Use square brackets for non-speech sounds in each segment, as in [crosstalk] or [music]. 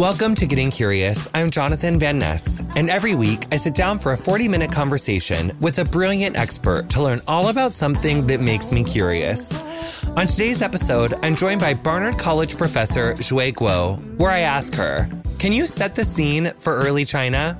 Welcome to Getting Curious. I'm Jonathan Van Ness, and every week I sit down for a 40 minute conversation with a brilliant expert to learn all about something that makes me curious. On today's episode, I'm joined by Barnard College professor Xue Guo, where I ask her, Can you set the scene for early China?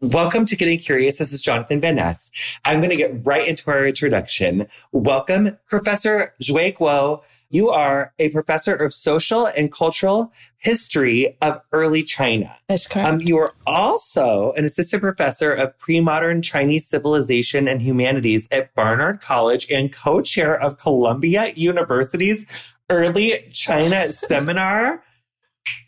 Welcome to Getting Curious. This is Jonathan Van Ness. I'm going to get right into our introduction. Welcome, Professor Xue Guo. You are a professor of social and cultural history of early China. That's correct. Um, you are also an assistant professor of pre-modern Chinese civilization and humanities at Barnard College and co-chair of Columbia University's Early China [laughs] Seminar.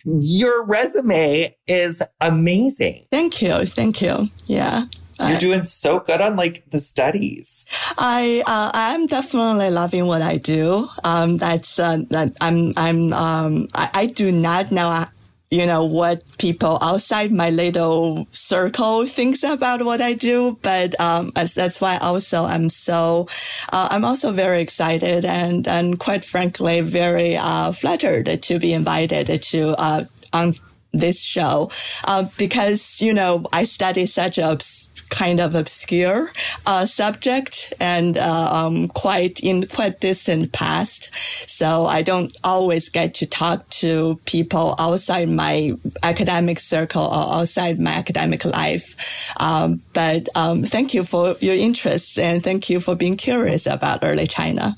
Your resume is amazing. Thank you. Thank you. Yeah. You're doing so good on like the studies. I uh, I'm definitely loving what I do. Um, that's uh, that I'm I'm um I, I do not know uh, you know what people outside my little circle thinks about what I do, but um that's why also I'm so uh, I'm also very excited and and quite frankly very uh, flattered to be invited to uh on this show uh, because you know I study such a kind of obscure uh, subject and uh, um, quite in quite distant past. So I don't always get to talk to people outside my academic circle or outside my academic life. Um, but um, thank you for your interest and thank you for being curious about early China.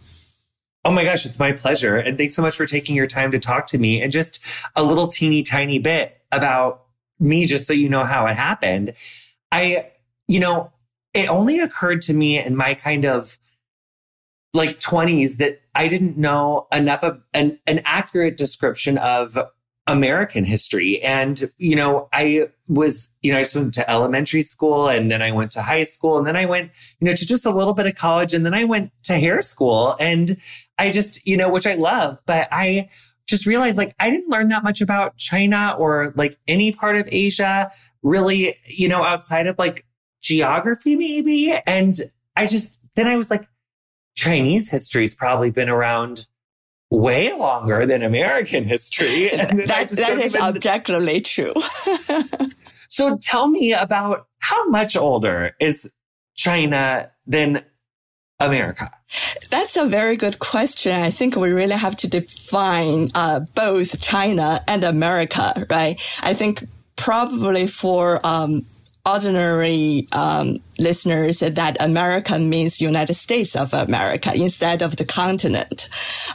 Oh my gosh, it's my pleasure. And thanks so much for taking your time to talk to me and just a little teeny tiny bit about me, just so you know how it happened. I you know, it only occurred to me in my kind of like 20s that I didn't know enough of an, an accurate description of American history. And, you know, I was, you know, I went to elementary school and then I went to high school and then I went, you know, to just a little bit of college and then I went to hair school and I just, you know, which I love, but I just realized like I didn't learn that much about China or like any part of Asia really, you know, outside of like geography, maybe. And I just, then I was like, Chinese history's probably been around way longer than American history. [laughs] that, that is objectively true. [laughs] so tell me about how much older is China than America? That's a very good question. I think we really have to define uh, both China and America, right? I think probably for um, ordinary um, listeners that America means United States of America instead of the continent.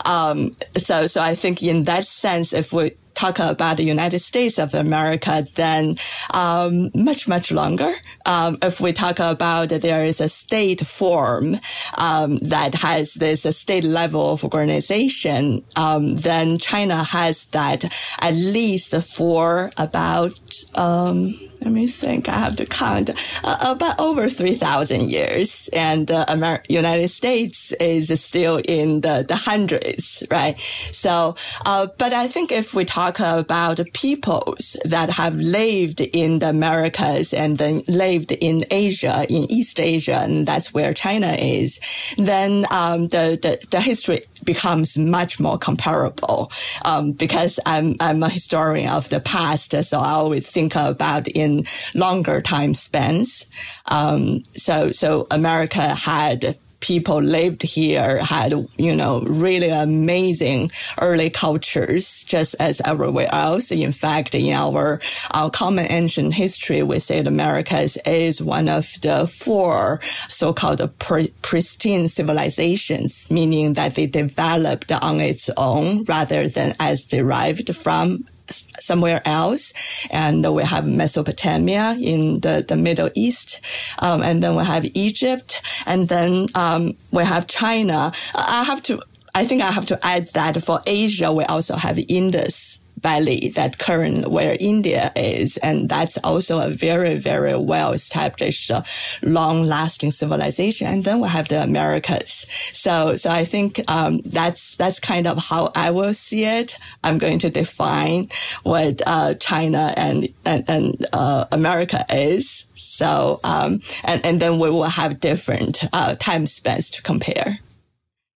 Um, so, so I think in that sense, if we talk about the United States of America, then um, much much longer. Um, if we talk about there is a state form um, that has this state level of organization, um, then China has that at least for about um, let me think. I have to count uh, about over three thousand years, and uh, Amer- United States is still in the, the hundreds, right? So, uh, but I think if we talk about peoples that have lived in the Americas and then lived in Asia, in East Asia, and that's where China is, then um, the, the the history becomes much more comparable um, because I'm I'm a historian of the past, so I always think about in longer time spans. Um, so so America had people lived here had, you know, really amazing early cultures, just as everywhere else. In fact, in our, our common ancient history, we say America is one of the four so-called pristine civilizations, meaning that they developed on its own rather than as derived from somewhere else. And we have Mesopotamia in the, the Middle East. Um, and then we have Egypt. And then, um, we have China. I have to, I think I have to add that for Asia, we also have Indus valley that current where India is. And that's also a very, very well established, uh, long lasting civilization. And then we have the Americas. So, so I think, um, that's, that's kind of how I will see it. I'm going to define what, uh, China and, and, and, uh, America is. So, um, and, and then we will have different, uh, time spans to compare.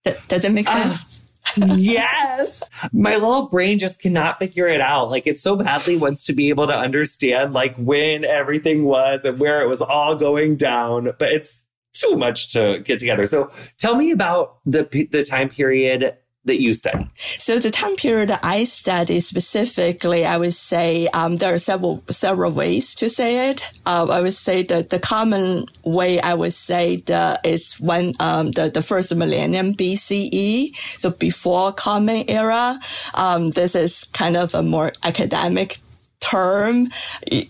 Th- does that make sense? Yes. My little brain just cannot figure it out. Like it so badly wants to be able to understand like when everything was and where it was all going down, but it's too much to get together. So tell me about the the time period that you study? So the time period I study specifically, I would say um, there are several several ways to say it. Uh, I would say that the common way I would say the, is when um, the the first millennium BCE, so before Common Era. Um, this is kind of a more academic term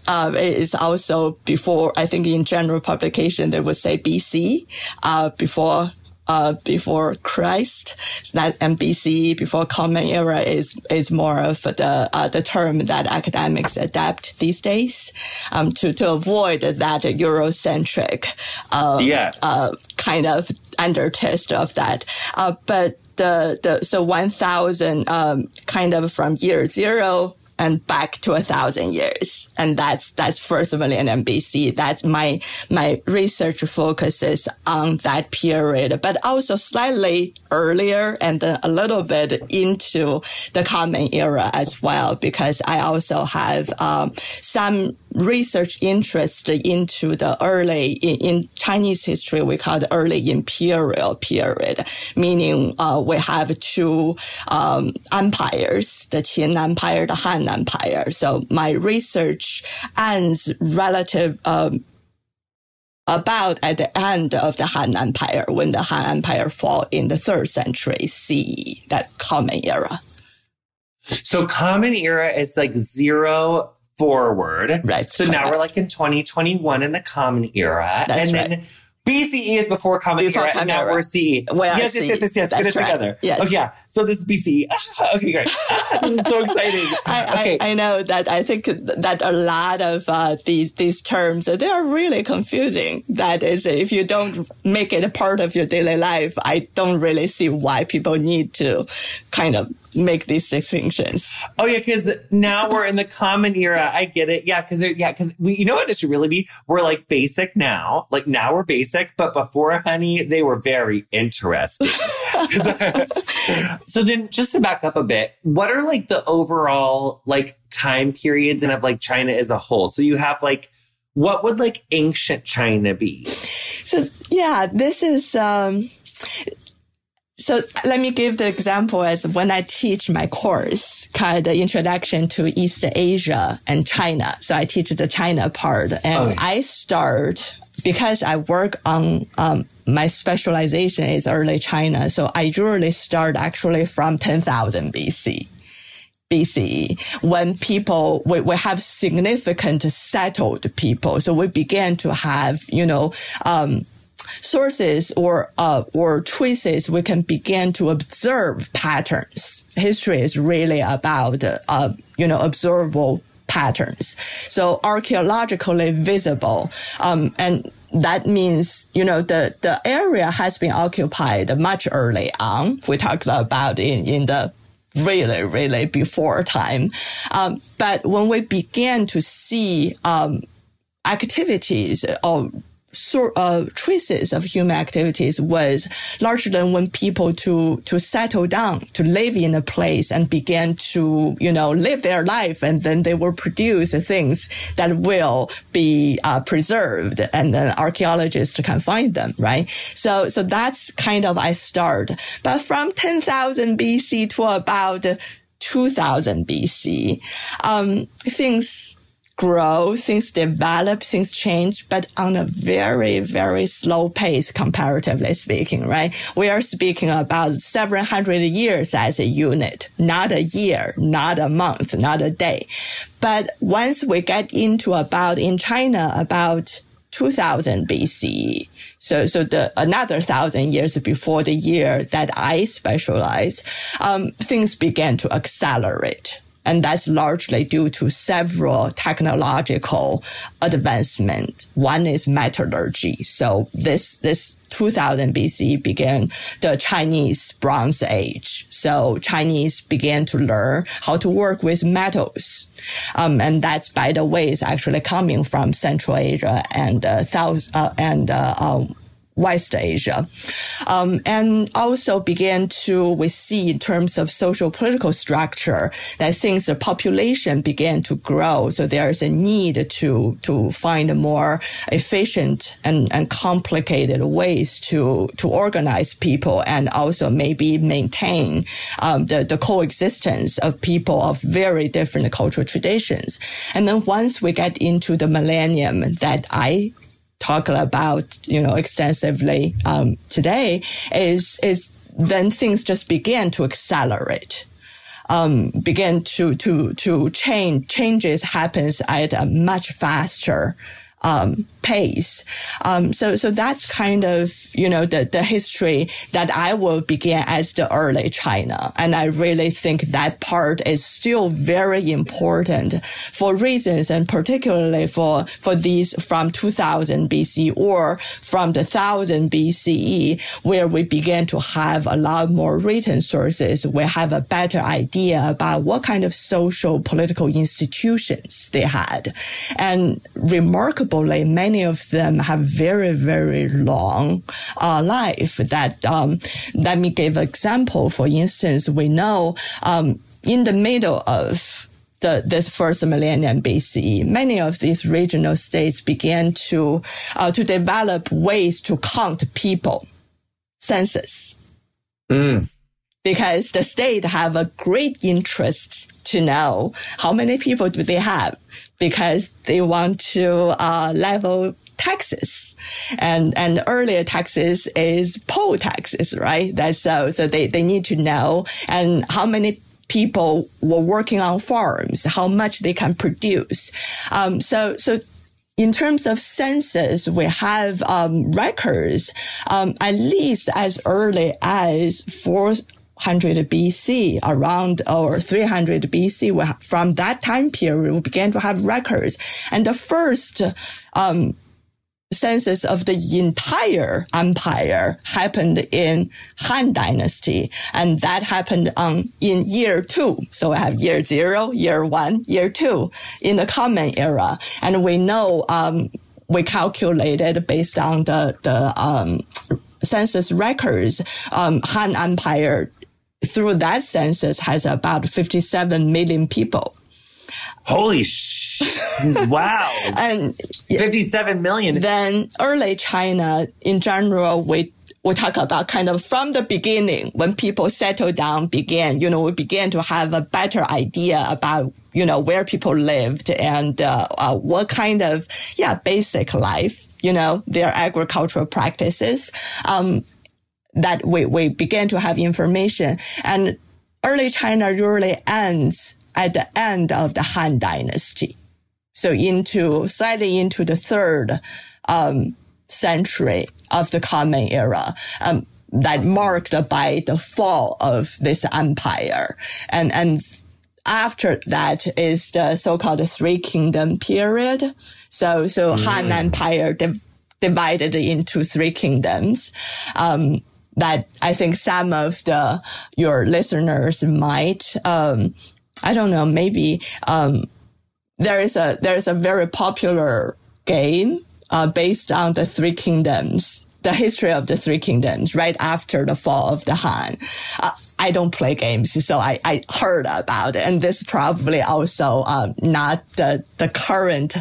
uh, is also before I think in general publication they would say BC uh, before uh, before Christ. That MBC before Common Era is is more of the uh, the term that academics adapt these days um, to to avoid that Eurocentric uh, yes. uh, kind of undertest of that. Uh, but the the so one thousand um, kind of from year zero and back to a thousand years. And that's, that's first millennium BC. That's my, my research focuses on that period, but also slightly earlier and then a little bit into the common era as well, because I also have, um, some research interest into the early in, in, Chinese history we call the early imperial period, meaning uh, we have two um, empires: the Qin Empire, the Han Empire. So my research ends relative. Um, about at the end of the Han Empire, when the Han Empire fall in the third century CE, that Common Era. So Common Era is like zero forward. Right. So correct. now we're like in 2021 in the common era. That's and right. then BCE is before Common Before Era, Common and now Era. we're CE. Well, yes, yes, yes, yes, yes. Get it right. together. Yes. Oh, yeah. So this is. Ah, [laughs] okay, great. Ah, [laughs] this is so exciting. [laughs] I, okay. I, I know that I think that a lot of uh, these these terms they are really confusing. That is, if you don't make it a part of your daily life, I don't really see why people need to kind of make these distinctions. Oh yeah, because now we're in the common era. I get it. Yeah, because yeah, because we, you know what it should really be? We're like basic now. Like now we're basic, but before, honey, they were very interesting. So then, just to back up a bit, what are like the overall like time periods and of like China as a whole? So you have like. What would like ancient China be? So yeah, this is um so let me give the example as when I teach my course called the Introduction to East Asia and China. So I teach the China part and Oh. I start because I work on, um, my specialization is early China. So I usually start actually from 10,000 BC. BCE, when people, we, we have significant settled people. So we began to have, you know, um, sources or uh, or traces, we can begin to observe patterns. History is really about uh, you know observable patterns. So archaeologically visible, um, and that means you know the the area has been occupied much early on. We talked about in in the really, really before time. Um, but when we began to see um, activities or sort of traces of human activities was larger than when people to to settle down to live in a place and began to you know live their life and then they will produce things that will be uh, preserved and then archaeologists can find them right? So so that's kind of i start. But from 10000 bc to about 2000 bc um, things grow, things develop, things change, but on a very, very slow pace, comparatively speaking, right? We are speaking about 700 years as a unit, not a year, not a month, not a day. But once we get into about in China, about 2000 BCE, so, so the another thousand years before the year that I specialize, um, things began to accelerate. And that's largely due to several technological advancements. One is metallurgy. So this, this 2000 BC began the Chinese Bronze Age. So Chinese began to learn how to work with metals. Um, and that's, by the way, is actually coming from Central Asia and uh, South uh, and uh, um, West Asia. Um, and also began to, we see in terms of social political structure that things, the population began to grow. So there's a need to, to find more efficient and, and complicated ways to, to organize people and also maybe maintain um, the, the coexistence of people of very different cultural traditions. And then once we get into the millennium that I talk about, you know, extensively um, today, is is then things just began to accelerate. Um, began to to to change changes happens at a much faster um, pace. Um, so, so that's kind of, you know, the, the history that I will begin as the early China. And I really think that part is still very important for reasons and particularly for, for these from 2000 BC or from the 1000 BCE, where we began to have a lot more written sources. We have a better idea about what kind of social political institutions they had. And remarkable many of them have very, very long uh, life. That um, let me give an example. For instance, we know um, in the middle of the, this first millennium BCE, many of these regional states began to uh, to develop ways to count people, census. Mm. Because the state have a great interest to know how many people do they have because they want to uh, level taxes. And and earlier taxes is poll taxes right? That's so so they, they need to know. And how many people were working on farms how much they can produce. Um, so so in terms of census, we have um, records um, at least as early as fourth 100 BC, around or 300 BC, from that time period, we began to have records. And the first um, census of the entire empire happened in Han Dynasty, and that happened um, in year two. So we have year zero, year one, year two in the Common Era, and we know um, we calculated based on the the um, census records, um, Han Empire through that census has about 57 million people. Holy sh! [laughs] wow. and 57 million. Then early China in general, we we talk about kind of from the beginning when people settle down, began, you know, we began to have a better idea about, you know, where people lived and uh, uh, what kind of, yeah, basic life, you know, their agricultural practices. Um, that we, we began to have information. And early China usually ends at the end of the Han Dynasty. So into, slightly into the third, um, century of the Common Era. Um, that marked by the fall of this empire. And, and after that is the so-called three kingdom period. So, so mm. Han Empire div- divided into three kingdoms. Um, that I think some of the your listeners might um, I don't know maybe um, there is a there is a very popular game uh, based on the three kingdoms the history of the three kingdoms right after the fall of the Han uh, I don't play games, so I, I heard about it. And this probably also um, not the, the current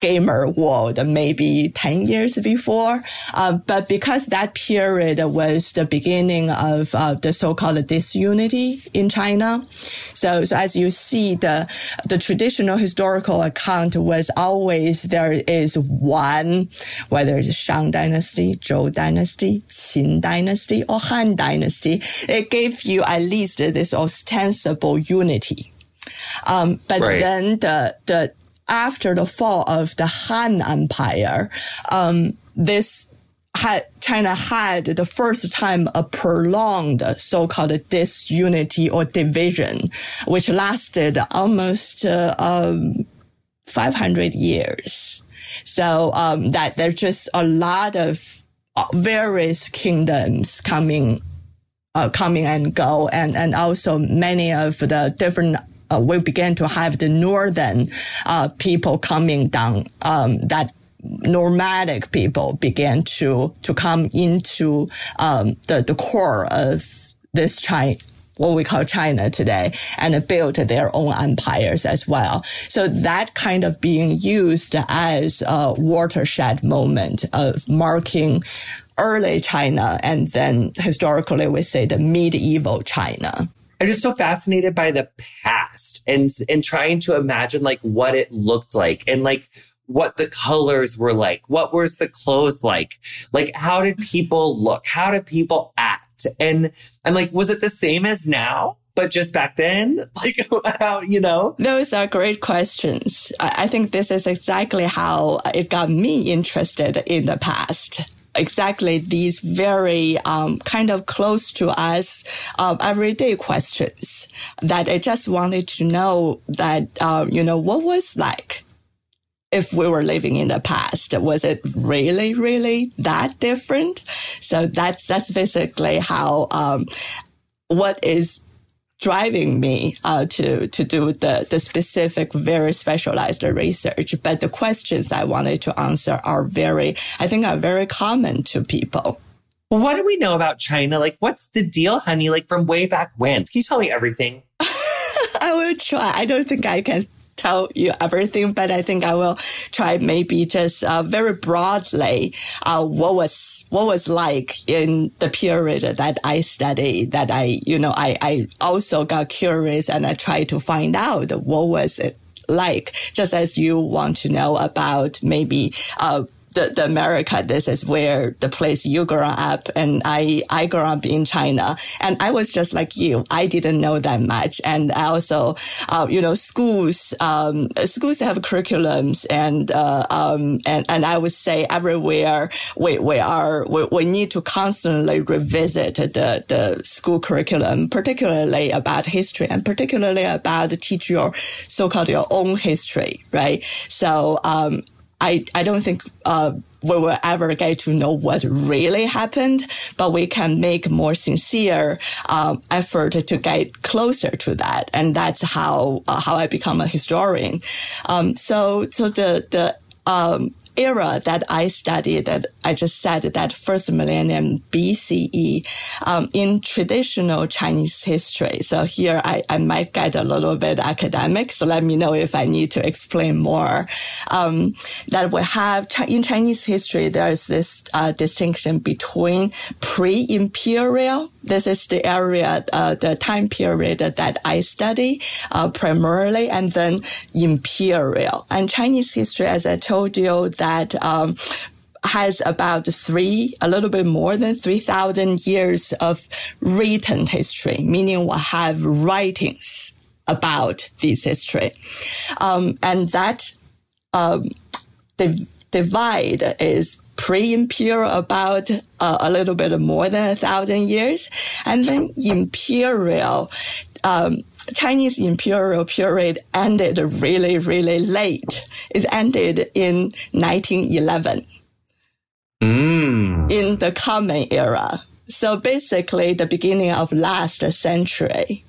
gamer world maybe 10 years before. Uh, but because that period was the beginning of uh, the so-called disunity in China. So, so as you see, the, the traditional historical account was always there is one, whether it's Shang dynasty, Zhou dynasty, Qin dynasty, or Han dynasty. It gave you at least this ostensible unity. Um, but right. then the, the, after the fall of the Han Empire, um, this had, China had the first time a prolonged so-called disunity or division, which lasted almost uh, um, 500 years. So um, that there's just a lot of uh, various kingdoms coming uh, coming and go, and and also many of the different uh, we began to have the northern uh, people coming down um, that nomadic people began to to come into um, the the core of this China what we call China today and built their own empires as well. So that kind of being used as a watershed moment of marking early China and then historically we say the medieval China. I'm just so fascinated by the past and and trying to imagine like what it looked like and like what the colors were like. What was the clothes like? Like how did people look? How did people act? And I'm like, was it the same as now? But just back then, [laughs] like how, you know? Those are great questions. I think this is exactly how it got me interested in the past exactly these very um, kind of close to us uh, everyday questions that I just wanted to know that, uh, you know, what was like if we were living in the past, was it really, really that different? So that's, that's basically how, um, what is driving me uh, to to do the the specific, very specialized research. But the questions I wanted to answer are very, I think, are very common to people. Well, what do we know about China? Like, what's the deal, honey? Like from way back when? Can you tell me everything? [laughs] I will try. I don't think I can tell you everything, but I think I will try maybe just uh, very broadly uh, what was what was like in the period that I studied. That I, you know, I I also got curious and I tried to find out what was it like, just as you want to know about maybe uh, the, the America, this is where the place you grew up and I, I grew up in China and I was just like you. I didn't know that much. And I also, uh, you know, schools, um, schools have curriculums and, uh, um, and, and I would say everywhere we, we are, we, we need to constantly revisit the, the school curriculum, particularly about history and particularly about teach your so-called your own history, right? So, um, I, I don't think uh, we will ever get to know what really happened, but we can make more sincere um, effort to get closer to that, and that's how uh, how I become a historian. Um, so so the the um, era that I studied, that I just said that first millennium BCE, um, in traditional Chinese history. So here I, I might get a little bit academic. So let me know if I need to explain more. Um, that we have in Chinese history, there's this uh, distinction between pre-imperial. This is the area, uh, the time period that I study uh, primarily, and then imperial. And Chinese history, as I told you, that that um, has about three, a little bit more than 3,000 years of written history, meaning we have writings about this history. Um, and that um, the divide is pre-imperial about uh, a little bit more than a thousand years, and then imperial um, Chinese imperial period ended really, really late. It ended in 1911. Mm. In the Common Era. So basically the beginning of last century.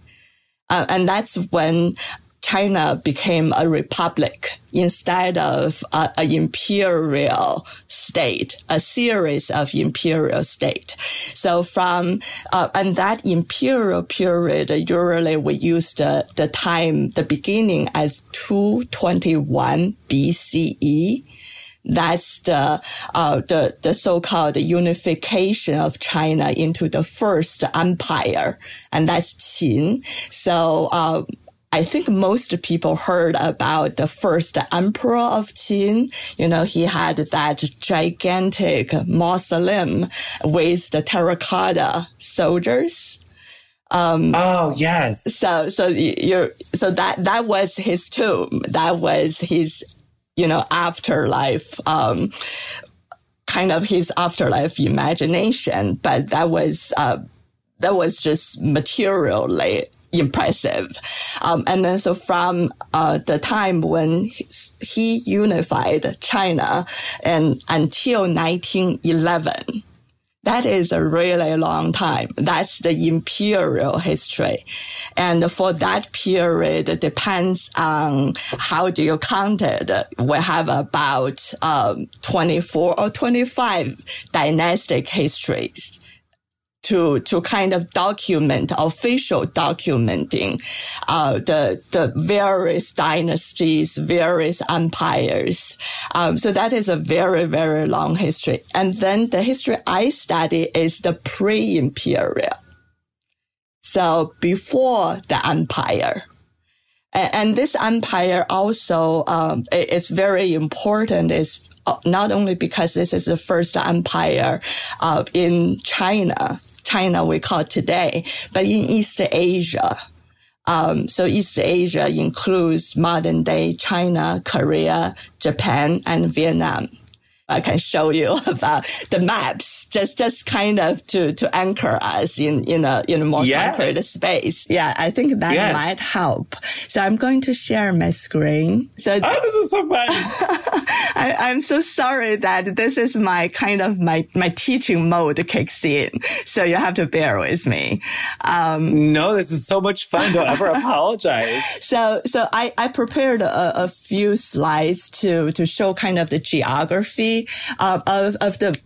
Uh, and that's when China became a republic instead of an imperial state, a series of imperial state. So from, uh, and that imperial period, usually we use the, the time, the beginning as 221 BCE. That's the uh, the the so-called unification of China into the first empire, and that's Qin. So uh, I think most people heard about the first emperor of Qin. You know, he had that gigantic mausoleum with the terracotta soldiers. Um, oh yes. So so you're so that that was his tomb. That was his you know afterlife. Um, kind of his afterlife imagination, but that was uh, that was just materially impressive. Um, and then so from uh, the time when he, unified China and until 1911, That is a really long time. That's the imperial history. And for that period, depends on how do you count it. We have about um, 24 or 25 dynastic histories to to kind of document official documenting uh, the the various dynasties, various empires. Um, so that is a very very long history. And then the history I study is the pre-imperial. So before the empire. And, this empire also um, is very important. Is uh, not only because this is the first empire uh, in China, China we call today, but in East Asia. Um, so East Asia includes modern day China, Korea, Japan, and Vietnam. I can show you [laughs] about the maps, just just kind of to to anchor us in in a in a more yes. concrete space. Yeah, I think that yes. might help. So I'm going to share my screen. So oh, this is so fun. [laughs] I, am so sorry that this is my kind of my my teaching mode kicks in. So you have to bear with me. Um, no, this is so much fun. Don't ever apologize. [laughs] So so I I prepared a, a few slides to to show kind of the geography uh, of, of the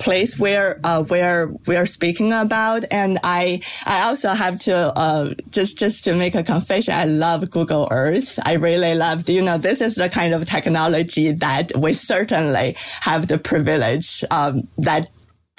place where uh, where we're speaking about. And i i also have to uh, just just to make a confession i love google earth. I really love you know this is the kind of technology that we certainly have the privilege um, that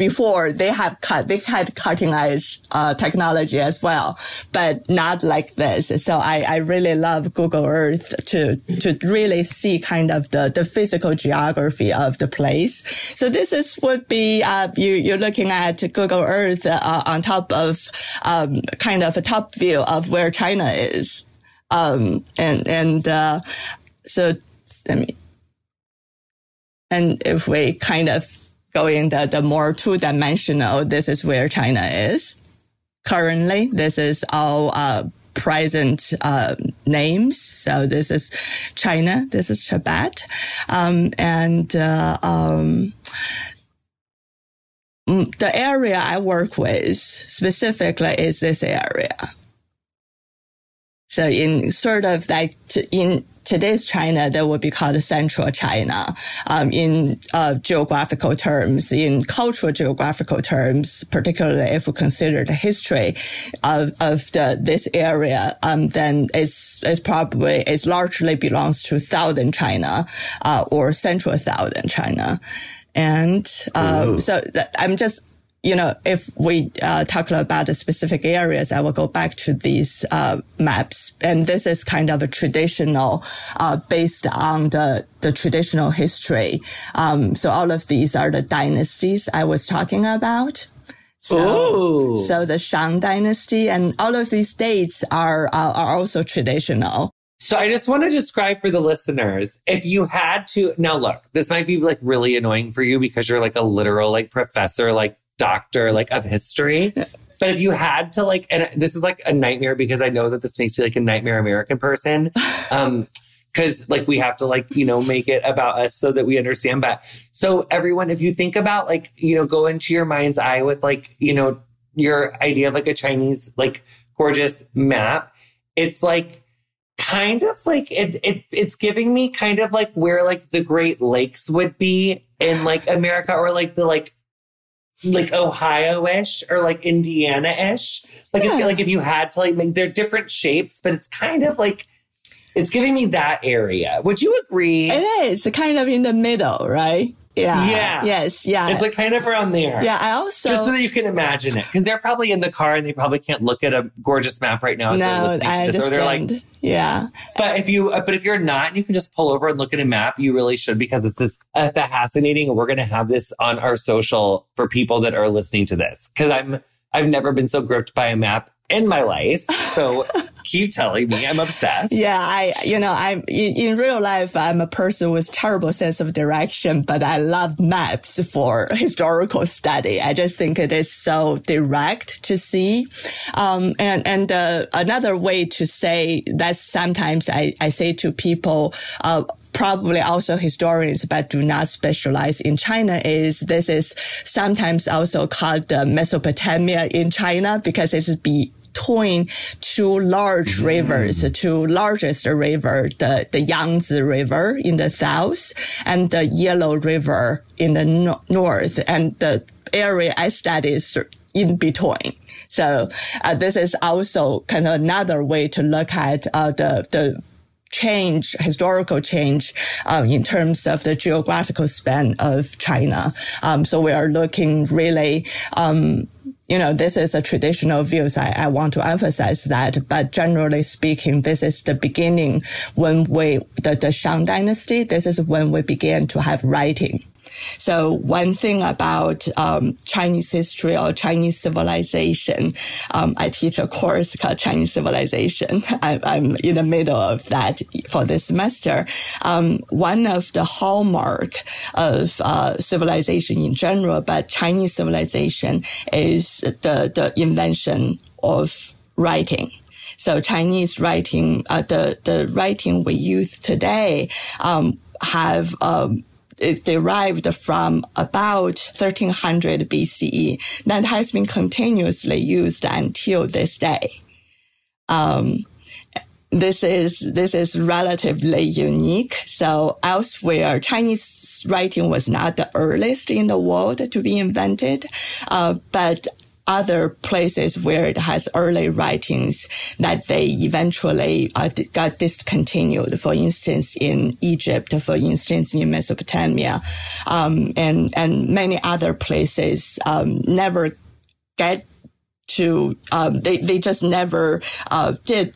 before they have cut, they had cutting edge uh, technology as well, but not like this. So I, I really love Google Earth to, to really see kind of the, the physical geography of the place. So this is would be, uh, you, you're looking at Google Earth uh, on top of, um, kind of a top view of where China is. Um, and, and, uh, so let me, and if we kind of going the, the more two dimensional, this is where China is. Currently, this is all uh, present uh, names. So this is China, this is Tibet, um, and uh, um, mm, the area I work with specifically is this area. So in sort of like in today's China, that would be called Central China. Um, in uh, geographical terms, in cultural geographical terms, particularly if we consider the history of, of the, this area, um, then it's, it's probably, it largely belongs to Southern China, uh, or Central Southern China. And, um, so I'm just you know, if we uh, talk about the specific areas, I will go back to these uh, maps. And this is kind of a traditional, uh, based on the, the traditional history. Um, so all of these are the dynasties I was talking about. So, so the Shang dynasty and all of these dates are, are, are also traditional. So I just want to describe for the listeners, if you had to, now look, this might be like really annoying for you because you're like a literal like professor, like doctor like of history. But if you had to like, and this is like a nightmare because I know that this makes me like a nightmare American person. Um, cause like we have to like, you know, make it about us so that we understand. But so everyone, if you think about like, you know, go into your mind's eye with like, you know, your idea of like a Chinese, like gorgeous map, it's like, kind of like it, it it's giving me kind of like where like the Great Lakes would be in like America or like the like like Ohio-ish or like Indiana-ish. Like yeah. if like if you had to like make they're different shapes, but it's kind of like it's giving me that area. Would you agree? It is kind of in the middle, right? Yeah. Yeah. Yes. Yeah. It's like kind of around there. Yeah. I also just so that you can imagine it because they're probably in the car and they probably can't look at a gorgeous map right now. No, I understand. So they're like, yeah. But if you, but if you're not, you can just pull over and look at a map. You really should because it's this uh, fascinating, and we're going to have this on our social for people that are listening to this because I'm. I've never been so gripped by a map in my life. So [laughs] keep telling me I'm obsessed. Yeah, I, you know, I'm in, in, real life, I'm a person with terrible sense of direction, but I love maps for historical study. I just think it is so direct to see. Um, and, and, uh, another way to say that sometimes I, I say to people, uh, probably also historians, but do not specialize in China is this is sometimes also called the Mesopotamia in China because it is be between two large mm-hmm. rivers, two largest river, the, the Yangtze River in the south and the Yellow River in the no- north. And the area I study is in between. So uh, this is also kind of another way to look at uh, the the change, historical change, um, in terms of the geographical span of China. Um, so we are looking really, um, you know, this is a traditional view. So I, I, want to emphasize that. But generally speaking, this is the beginning when we, the, the Shang dynasty, this is when we began to have writing. So one thing about um, Chinese history or Chinese civilization, um, I teach a course called Chinese civilization. [laughs] I, am in the middle of that for this semester. Um, one of the hallmark of uh, civilization in general, but Chinese civilization is the the invention of writing. So Chinese writing, uh, the the writing we use today, um, have um, it derived from about 1300 BCE that has been continuously used until this day. Um, this is this is relatively unique. So elsewhere, Chinese writing was not the earliest in the world to be invented, uh, but other places where it has early writings that they eventually uh, got discontinued. For instance, in Egypt, for instance, in Mesopotamia, um, and and many other places um, never get to. Um, they they just never uh, did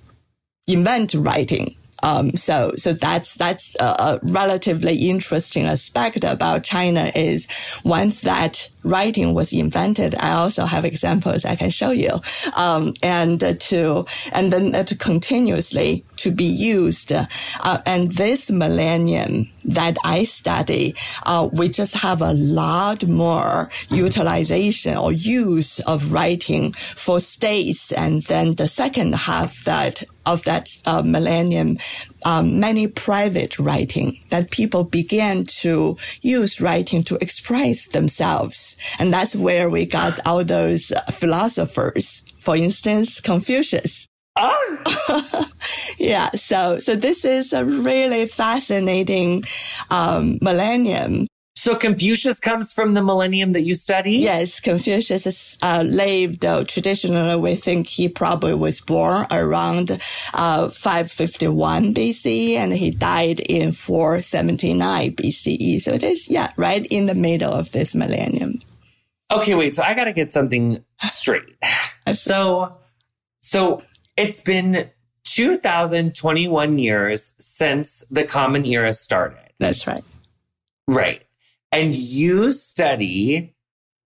invent writing. Um, so, so that's, that's a, a, relatively interesting aspect about China is once that writing was invented, I also have examples I can show you. Um, and uh, to, and then to continuously to be used. Uh, and this millennium that I study, uh, we just have a lot more utilization or use of writing for states. And then the second half that of that uh, millennium, um, many private writing that people began to use writing to express themselves. And that's where we got all those philosophers. For instance, Confucius. Oh. [laughs] yeah. So, so this is a really fascinating, um, millennium so Confucius comes from the millennium that you study? Yes, Confucius is, uh, lived, uh, traditionally we think he probably was born around, uh, 551 BC and he died in 479 BCE. So it is, yeah, right in the middle of this millennium. Okay, wait. So I got to get something straight. [sighs] so, so it's been 2021 years since the Common Era started. That's right. Right and you study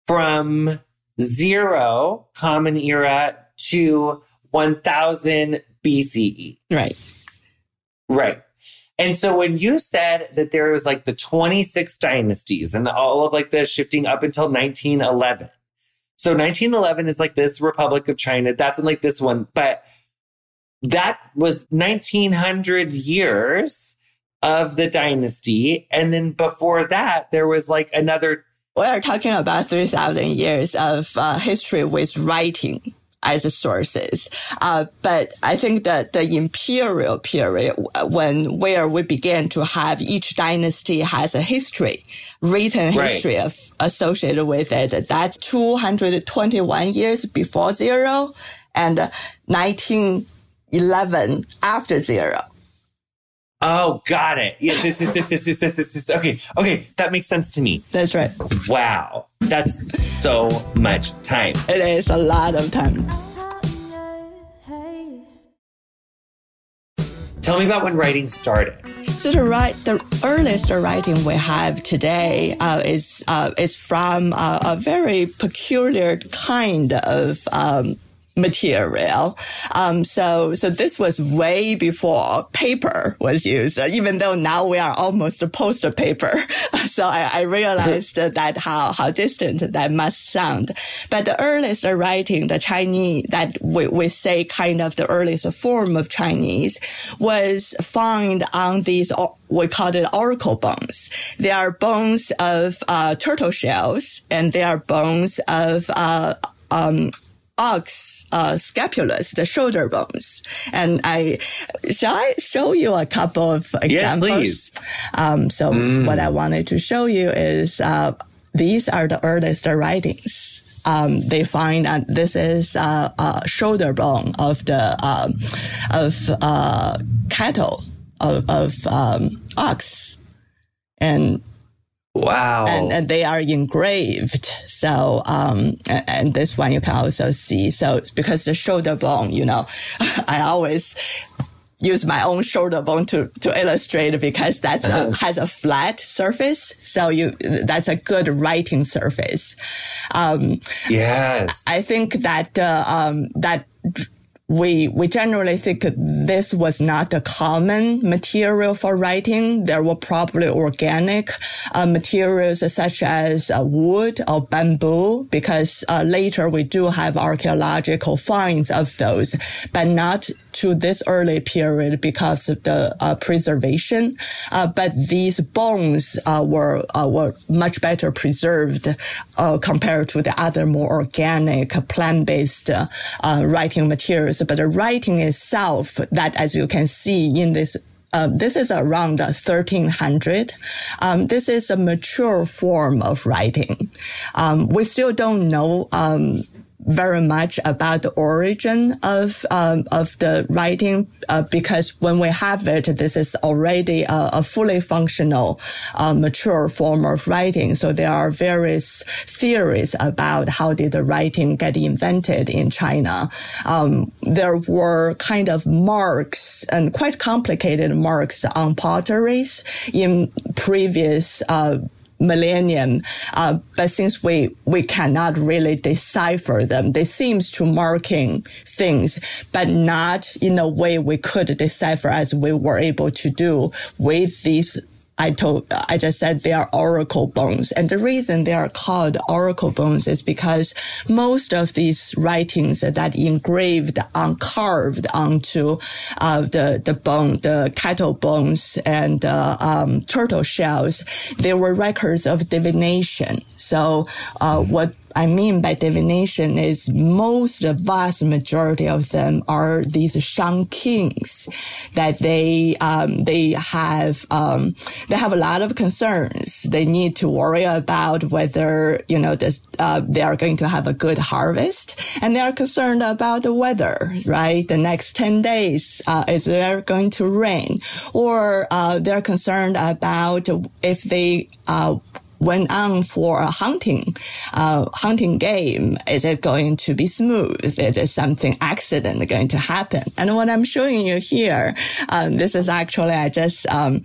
from zero common era to 1000 BCE. Right. Right. And so when you said that there was like the 26 dynasties and all of like the shifting up until 1911. So 1911 is like this Republic of China. That's in like this one, but that was 1900 years of the dynasty. And then before that, there was like another. We're talking about 3,000 years of uh, history with writing as sources. Uh, but I think that the imperial period, when where we began to have each dynasty has a history, written history right. of, associated with it, that's 221 years before zero and 1911 after zero. Oh, got it. Yes, this, this, this, this, this, this, this, this. Okay, okay, that makes sense to me. That's right. Wow, that's so much time. It is a lot of time. Tell me about when writing started. So the right, the earliest writing we have today uh, is uh, is from uh, a very peculiar kind of um, material. Um, so, so this was way before paper was used, even though now we are almost a post paper. [laughs] so I, I realized [laughs] that how, how distant that must sound. But the earliest writing, the Chinese, that we, we say kind of the earliest form of Chinese was found on these, we call it oracle bones. They are bones of, uh, turtle shells and they are bones of, uh, um, ox uh, scapulus, the shoulder bones. And I shall I show you a couple of examples? Yes, please. Um, so mm. what I wanted to show you is uh, these are the earliest writings. Um, they find that this is uh, a shoulder bone of the um, of uh, cattle of, of um, ox, and Wow. And, and, they are engraved. So, um, and, and, this one you can also see. So because the shoulder bone, you know, [laughs] I always use my own shoulder bone to, to illustrate because that's a, [laughs] has a flat surface. So you, that's a good writing surface. Um, yes. I think that, uh, um, that we we generally think this was not a common material for writing. There were probably organic uh, materials such as uh, wood or bamboo, because uh, later we do have archaeological finds of those, but not to this early period because of the uh, preservation. Uh, but these bones uh, were were much better preserved compared to the other more organic plant based writing materials but the writing itself, that as you can see in this uh, this is around 1300. Um, this is a mature form of writing. Um, we still don't know um, very much about the origin of um, of the writing uh, because when we have it, this is already a, a fully functional, uh, mature form of writing. So there are various theories about how did the writing get invented in China. Um, there were kind of marks and quite complicated marks on potteries in previous uh, millennium. Uh, but since we, we cannot really decipher them, they seems to marking things, but not in a way we could decipher as we were able to do with these I told, I just said they are oracle bones. And the reason they are called oracle bones is because most of these writings that engraved on carved onto uh, the, the bone, the cattle bones and uh, um, turtle shells, they were records of divination. So uh, what I mean by divination is most, the vast majority of them are these Shang kings that they, um, they have, um, they have a lot of concerns. They need to worry about whether, you know, this, uh, they are going to have a good harvest and they are concerned about the weather, right? The next 10 days, uh, is there going to rain or, uh, they're concerned about if they, uh, went on for a hunting, uh, hunting game. Is it going to be smooth? Is something accident going to happen? And what I'm showing you here, um, this is actually, I just, um,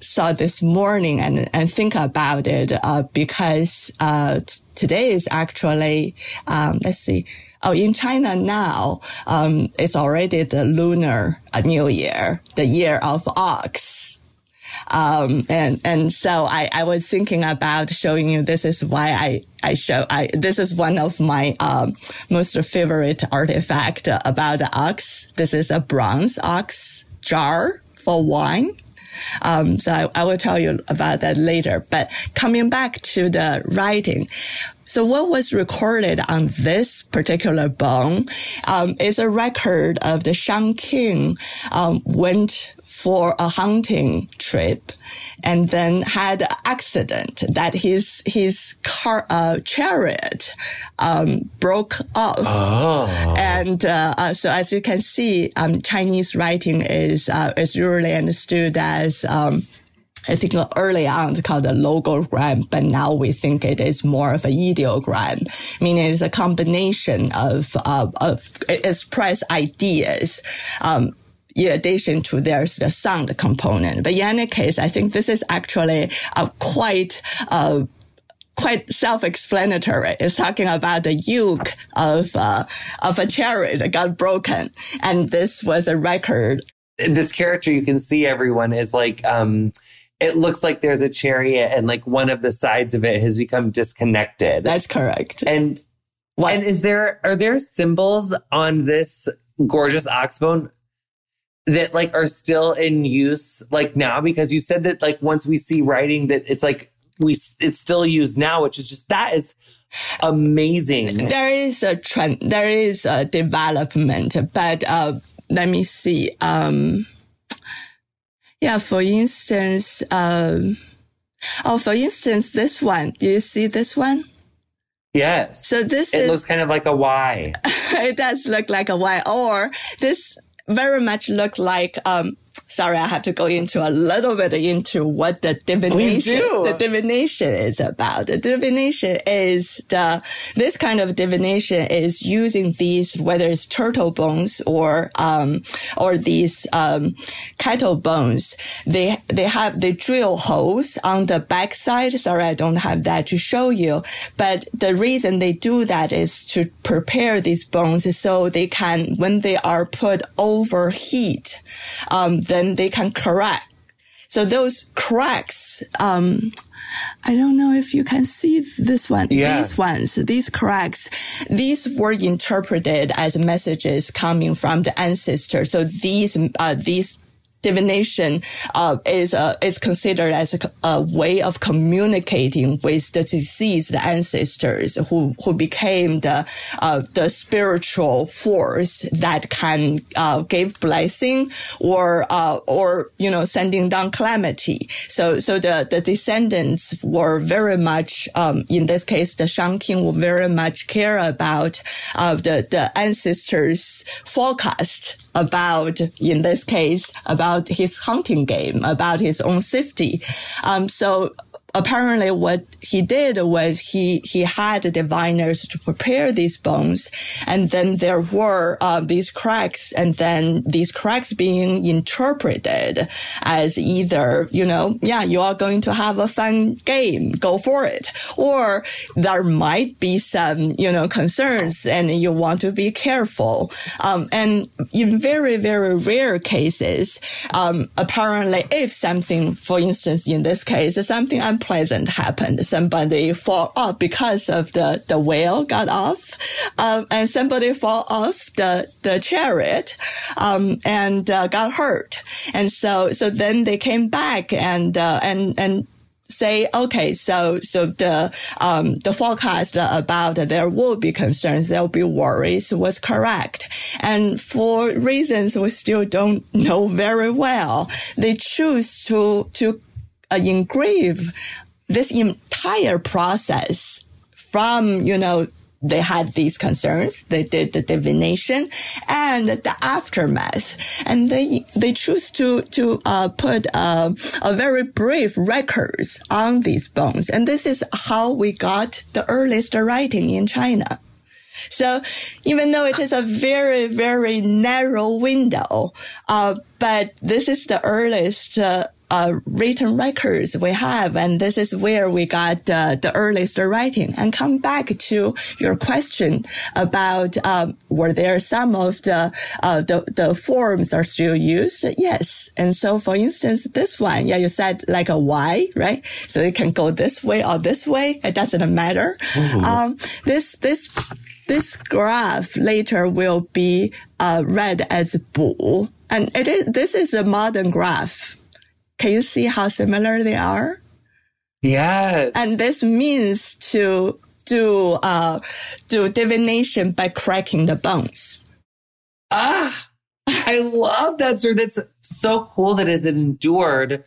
saw this morning and, and think about it, uh, because, uh, t- today is actually, um, let's see, Oh, in China now, um, it's already the lunar uh, new year, the year of ox. Um, and, and so I, I was thinking about showing you this is why I, I show, I, this is one of my, um, most favorite artifact about the ox. This is a bronze ox jar for wine. Um, so I, I, will tell you about that later. But coming back to the writing, so what was recorded on this particular bone um, is a record of the Shang King um, went for a hunting trip and then had an accident that his his car uh, chariot um, broke off oh. and uh, uh, so as you can see um, Chinese writing is uh, is usually understood as um, I think early on it's called a logogram, but now we think it is more of an ideogram, meaning it's a combination of, uh, of express ideas. Um, in addition to there's the sound component. But in any case, I think this is actually a quite, uh, quite self-explanatory. It's talking about the yoke of uh, of a chariot that got broken, and this was a record. This character you can see everyone is like um it looks like there's a chariot and like one of the sides of it has become disconnected. That's correct. And what? and is there are there symbols on this gorgeous oxbone that like are still in use like now because you said that like once we see writing that it's like we it's still used now which is just that is amazing there is a trend there is a development but uh let me see um yeah for instance um oh for instance this one do you see this one Yes. So this it is, looks kind of like a Y. [laughs] it does look like a Y, or this very much look like um, sorry, I have to go into a little bit into what the divination, the divination is about. The divination is the, this kind of divination is using these, whether it's turtle bones or, um, or these, um, cattle bones. They, they have, they drill holes on the backside. Sorry, I don't have that to show you. But the reason they do that is to prepare these bones so they can, when they are put over heat, um, then they can crack. So those cracks, um, I don't know if you can see this one. Yeah. These ones, these cracks, these were interpreted as messages coming from the ancestors. So these, uh, these divination uh, is uh, is considered as a, a, way of communicating with the deceased ancestors who who became the uh, the spiritual force that can uh, give blessing or uh, or you know sending down calamity. So so the the descendants were very much um, in this case the Shang King will very much care about uh, the the ancestors forecast about, in this case, about his hunting game, about his own safety. Um, so apparently what he did was he he had diviners to prepare these bones and then there were uh, these cracks and then these cracks being interpreted as either you know yeah you are going to have a fun game go for it. Or there might be some you know concerns and you want to be careful. Um, and in very very rare cases um, apparently if something for instance in this case something unpleasant happened. Somebody fall off because of the, the whale got off, um, and somebody fall off the, the chariot, um, and, uh, got hurt. And so, so then they came back and, uh, and, and, say, okay, so so the um, the forecast about there will be concerns, there will be worries was correct, and for reasons we still don't know very well, they choose to to engrave this entire process from, you know, they had these concerns. They did the divination and the aftermath, and they they choose to to uh, put uh, a very brief records on these bones, and this is how we got the earliest writing in China. So even though it is a very very narrow window, uh, but this is the earliest uh, written records we have, and this is where we got uh, the earliest writing. And come back to your question about um, were there some of the, uh, the the forms are still used? Yes. And so, for instance, this one, yeah, you said like a Y, right? So it can go this way or this way. It doesn't matter. Um, this this this graph later will be uh, read as Bu. And it is, this is a modern graph can you see how similar they are? Yes. And this means to do uh, do divination by cracking the bones. Ah, I love that, sir. That's so cool that it's endured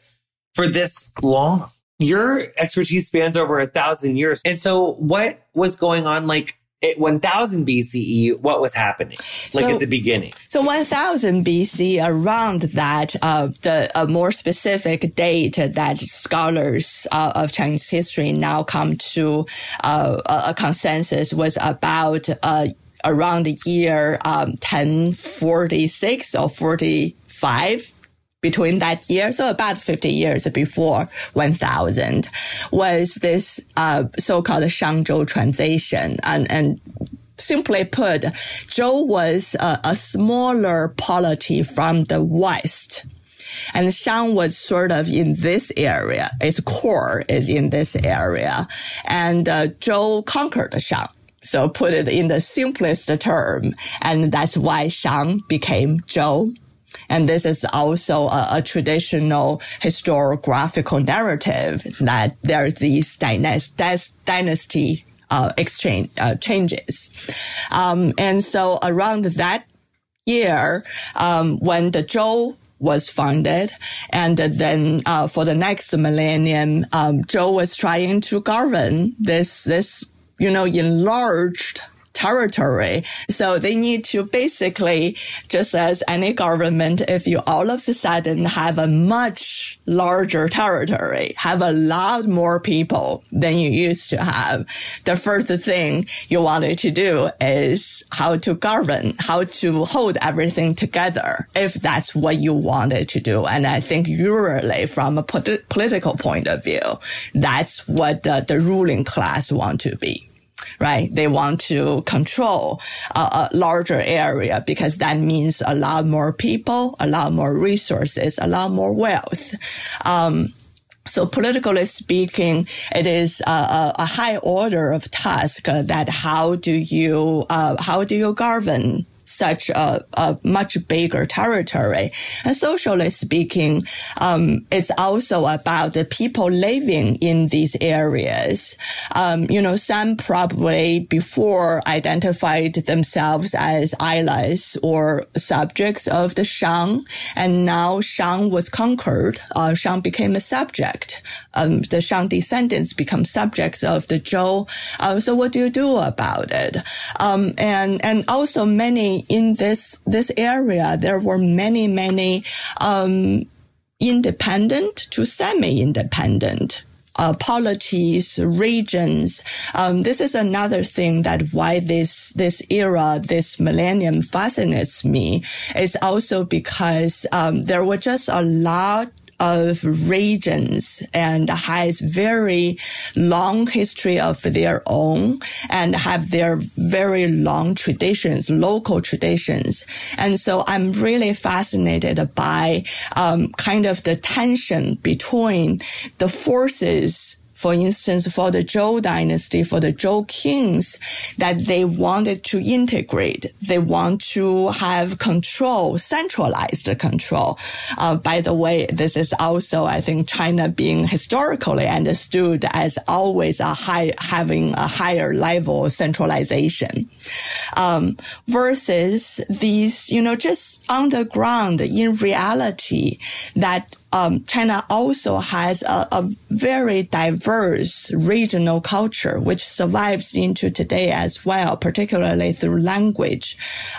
for this long. Your expertise spans over a thousand years. And so what was going on like 1000 BCE, what was happening? Like so, at the beginning? So 1000 BC, around that, uh, the a more specific date that scholars uh, of Chinese history now come to uh, a consensus was about uh, around the year um, 1046 or 45 between that year, so about 50 years before 1000, was this uh, so-called Shangzhou transition. And, and simply put, Zhou was a, a smaller polity from the west. And Shang was sort of in this area. Its core is in this area. And uh, Zhou conquered Shang. So put it in the simplest term. And that's why Shang became Zhou. And this is also a, a traditional historiographical narrative that there are these dynast- dynasty uh, exchange uh, changes. Um, and so around that year, um, when the Zhou was founded, and then uh, for the next millennium, um, Zhou was trying to govern this this you know enlarged territory. So they need to basically, just as any government, if you all of a sudden have a much larger territory, have a lot more people than you used to have, the first thing you wanted to do is how to govern, how to hold everything together, if that's what you wanted to do. And I think usually from a political point of view, that's what the, the ruling class want to be right? They want to control a, a larger area because that means a lot more people, a lot more resources, a lot more wealth. Um, so politically speaking, it is a, a, high order of task that how do you uh, how do you govern such a, a much bigger territory. And socially speaking, um, it's also about the people living in these areas. Um, you know, some probably before identified themselves as islands or subjects of the Shang, and now Shang was conquered. Uh, Shang became a subject. Um, the Shang descendants become subjects of the Zhou. Uh, so what do you do about it? Um, and and also many in this this area, there were many many um, independent to semi-independent uh, polities, regions. Um, this is another thing that why this this era, this millennium fascinates me. Is also because um, there were just a lot of regions and has very long history of their own and have their very long traditions, local traditions. And so I'm really fascinated by um, kind of the tension between the forces for instance, for the Zhou dynasty, for the Zhou kings, that they wanted to integrate. They want to have control, centralized control. Uh, by the way, this is also, I think, China being historically understood as always a high, having a higher level of centralization. Um, versus these, you know, just on the ground in reality that um, China also has a, a, very diverse regional culture, which survives into today as well, particularly through language.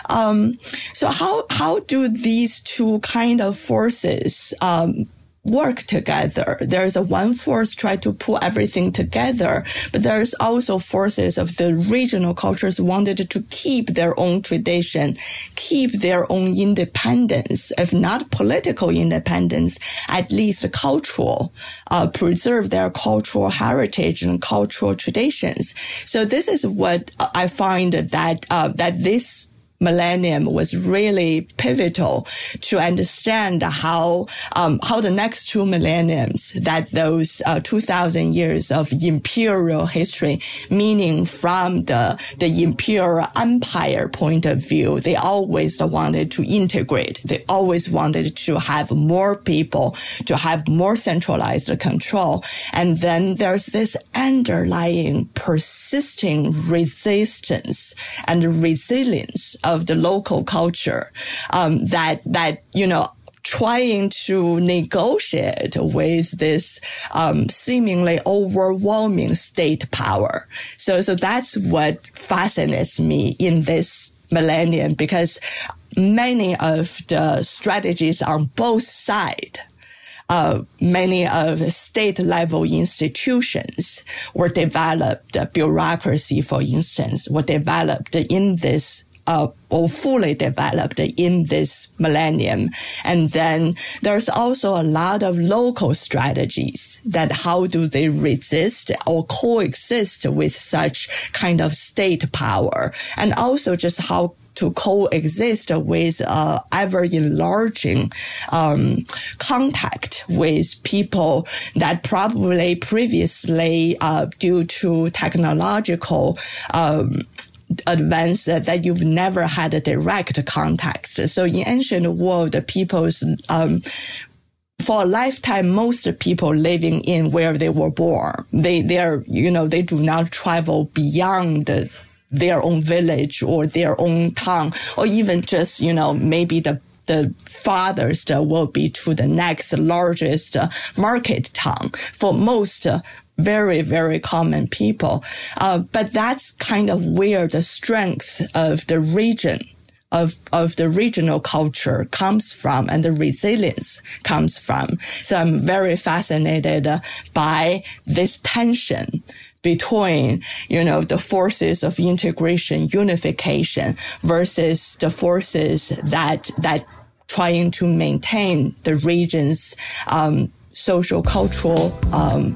Um, so how how do these two kind of forces um, work together. There's a one force try to pull everything together, but there's also forces of the regional cultures wanted to keep their own tradition, keep their own independence, if not political independence, at least cultural, uh, preserve their cultural heritage and cultural traditions. So this is what I find that, uh, that this millennium was really pivotal to understand how um, how the next two millenniums that those uh, 2000 years of imperial history meaning from the the imperial empire point of view they always wanted to integrate. They always wanted to have more people to have more centralized control. And then there's this underlying persisting resistance and resilience of the local culture um, that that you know trying to negotiate with this um, seemingly overwhelming state power. So so that's what fascinates me in this millennium because many of the strategies on both sides uh, many of state level institutions were developed, bureaucracy, for instance, were developed in this uh, or fully developed in this millennium. And then there's also a lot of local strategies that how do they resist or coexist with such kind of state power and also just how to coexist with uh, ever enlarging um, contact with people that probably previously, uh, due to technological um, advance that you've never had a direct contact. So in ancient world, the people's um, for a lifetime, most people living in where they were born, they, they're, you know, they do not travel beyond the, their own village or their own town, or even just, you know, maybe the the farthest will be to the next largest market town. For most very, very common people. Uh, but that's kind of where the strength of the region of, of the regional culture comes from and the resilience comes from. So I'm very fascinated uh, by this tension between, you know, the forces of integration, unification versus the forces that, that trying to maintain the region's, um, social cultural, um,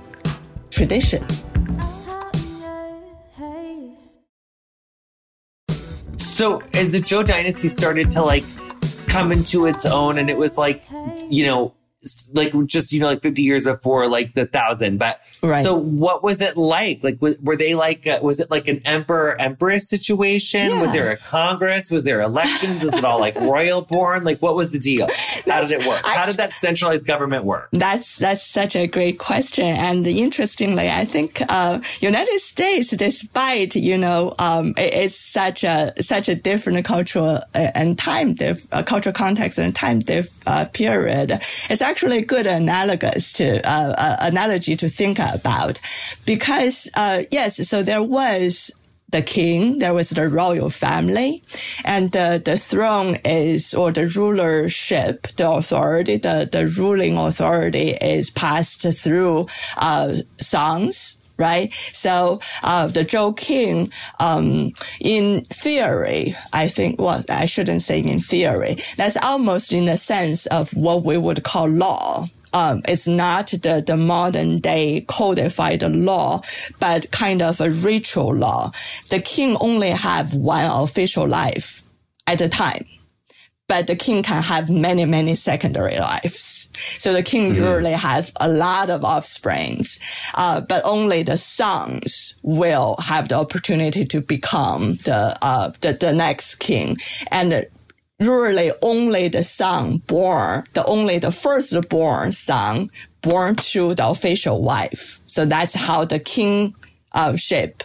tradition. So as the Zhou dynasty started to like come into its own and it was like, you know, like just you know like 50 years before like the thousand but right. so what was it like like was, were they like uh, was it like an emperor empress situation yeah. was there a congress was there elections was it all like royal born like what was the deal [laughs] how did it work? How did that centralized government work? That's that's such a great question. And interestingly i think uh, united states despite you know um, it, it's such a such a different cultural uh, and time diff, uh, cultural context and time diff, uh, period it's actually a good analogous to uh, uh, analogy to think about. Because uh, yes, so there was the king, there was the royal family, and the, the throne is, or the rulership, the authority, the, the ruling authority is passed through, uh, sons, right? So uh, the Zhou King, um, in theory, I think, well, I shouldn't say in theory, that's almost in the sense of what we would call law. Um, it's not the, the modern day codified law, but kind of a ritual law. The king only have one official life at a time but the king can have many, many secondary lives. So the king mm-hmm. usually has a lot of offsprings, uh, but only the sons will have the opportunity to become the, uh, the, the next king. And usually only the son born, the only the firstborn son born to the official wife. So that's how the king uh, ship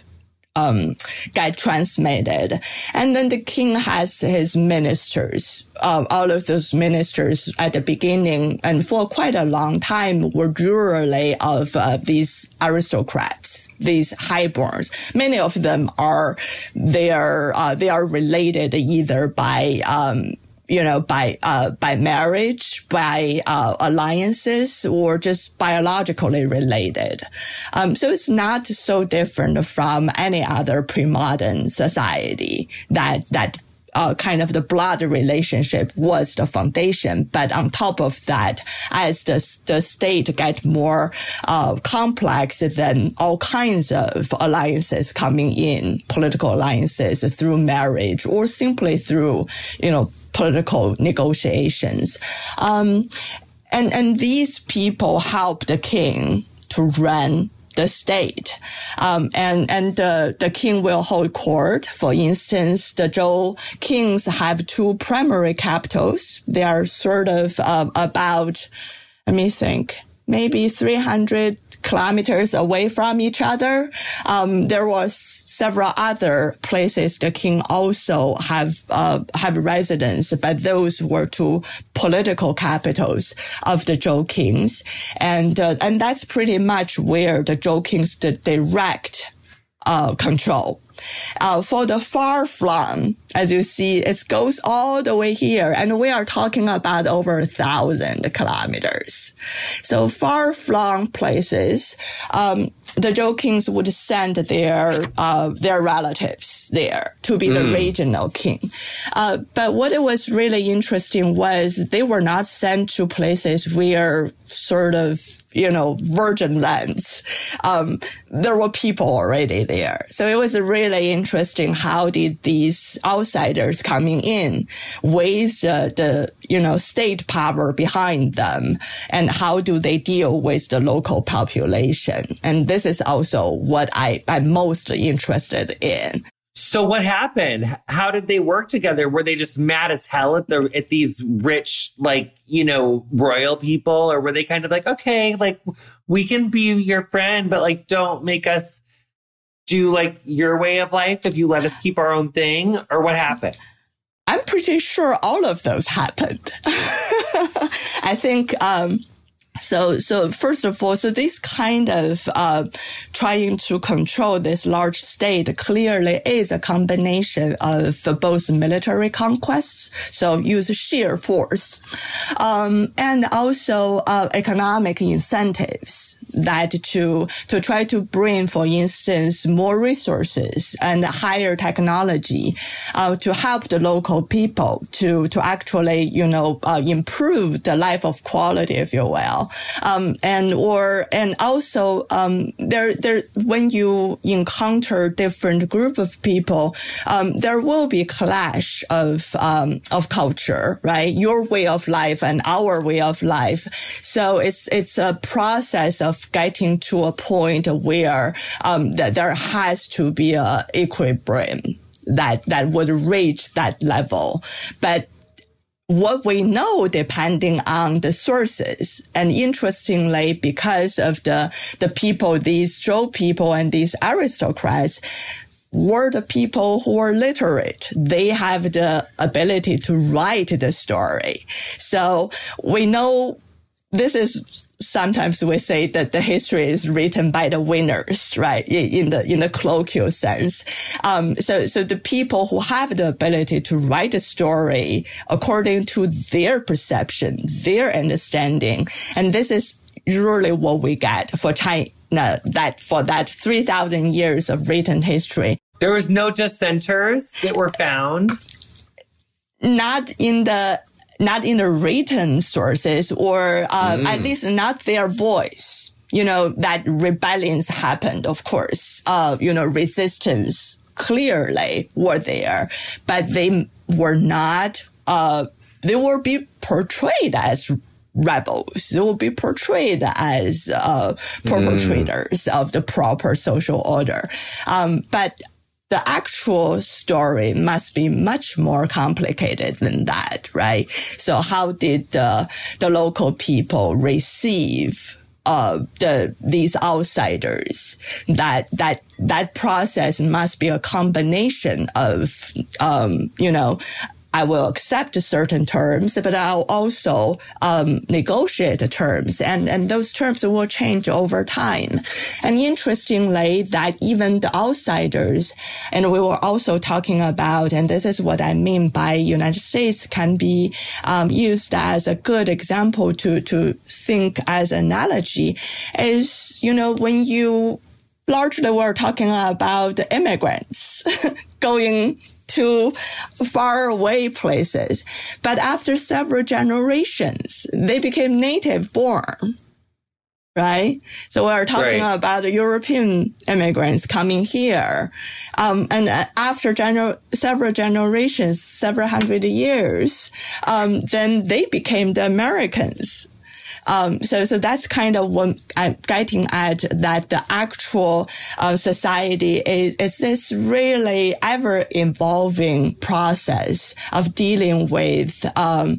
um, get transmitted. And then the king has his ministers. Uh, all of those ministers at the beginning and for quite a long time were rurally of uh, these aristocrats, these highborns. Many of them are they are uh, they are related either by um, you know, by, uh, by marriage, by, uh, alliances or just biologically related. Um, so it's not so different from any other pre-modern society that, that uh, kind of the blood relationship was the foundation. But on top of that, as the, the state get more uh, complex, then all kinds of alliances coming in, political alliances through marriage or simply through, you know, political negotiations. Um, and, and these people help the king to run the state. Um, and, and the, the king will hold court. For instance, the Zhou kings have two primary capitals. They are sort of uh, about, let me think, maybe 300 kilometers away from each other. Um, there was several other places the king also have uh, have residence, but those were two political capitals of the Zhou kings, and uh, and that's pretty much where the Zhou kings the direct uh, control. Uh, for the far flung, as you see, it goes all the way here, and we are talking about over a thousand kilometers. So far flung places, um, the Zhou kings would send their uh, their relatives there to be the mm. regional king. Uh, but what it was really interesting was they were not sent to places where sort of you know, virgin lands. Um, there were people already there. So it was really interesting. How did these outsiders coming in with the, you know, state power behind them and how do they deal with the local population? And this is also what I, I'm most interested in. So what happened? How did they work together? Were they just mad as hell at the at these rich, like you know, royal people, or were they kind of like, okay, like we can be your friend, but like don't make us do like your way of life if you let us keep our own thing, or what happened? I'm pretty sure all of those happened. [laughs] I think um, so, so first of all, so this kind of uh, trying to control this large state clearly is a combination of both military conquests, so use sheer force, um, and also uh, economic incentives that to to try to bring, for instance, more resources and higher technology uh, to help the local people to to actually you know uh, improve the life of quality, if you will. Um, and or and also um, there there when you encounter different group of people, um, there will be clash of um, of culture, right? Your way of life and our way of life. So it's it's a process of getting to a point where um, that there has to be a equilibrium that that would reach that level, but what we know depending on the sources. And interestingly, because of the, the people, these Zhou people and these aristocrats, were the people who were literate. They have the ability to write the story. So we know this is sometimes we say that the history is written by the winners, right? In the, in the colloquial sense. Um, so, so the people who have the ability to write a story according to their perception, their understanding. And this is usually what we get for China, that for that 3000 years of written history. There was no dissenters that were found. Not in the not in the written sources or uh, mm. at least not their voice. You know, that rebellions happened, of course. Uh, you know, resistance clearly were there, but they were not, uh, they will be portrayed as rebels. They will be portrayed as uh, perpetrators mm. of the proper social order. Um, but the actual story must be much more complicated than that, right? So how did the, the local people receive uh, the these outsiders. That that that process must be a combination of um, you know I will accept certain terms, but I'll also um, negotiate the terms, and and those terms will change over time. And interestingly, that even the outsiders, and we were also talking about, and this is what I mean by United States can be um, used as a good example to to think as analogy, is you know when you largely we're talking about immigrants [laughs] going to far away places. But after several generations, they became native born. Right. So we're talking right. about European immigrants coming here. Um, and after gener- several generations, several hundred years, um, then they became the Americans um, so, so that's kind of what I'm getting at that the actual uh, society is, is this really ever evolving process of dealing with, um,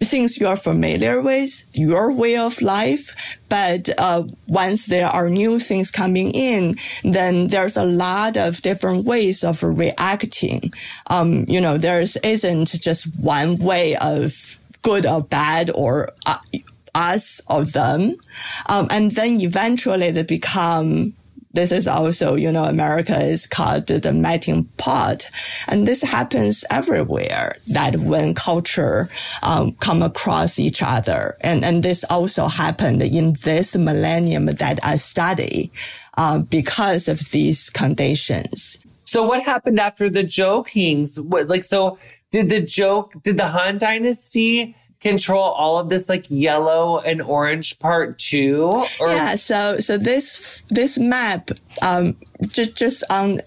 things you're familiar with, your way of life. But uh, once there are new things coming in, then there's a lot of different ways of reacting. Um, you know, there isn't just one way of good or bad or uh, us or them. Um, and then eventually they become this is also, you know, America is called the melting pot. And this happens everywhere that when culture um, come across each other. And, and this also happened in this millennium that I study uh, because of these conditions. So what happened after the Zhou kings? What, like, so did the joke, did the Han dynasty control all of this like yellow and orange part too? Or? Yeah. So, so this, this map, um, just, just on,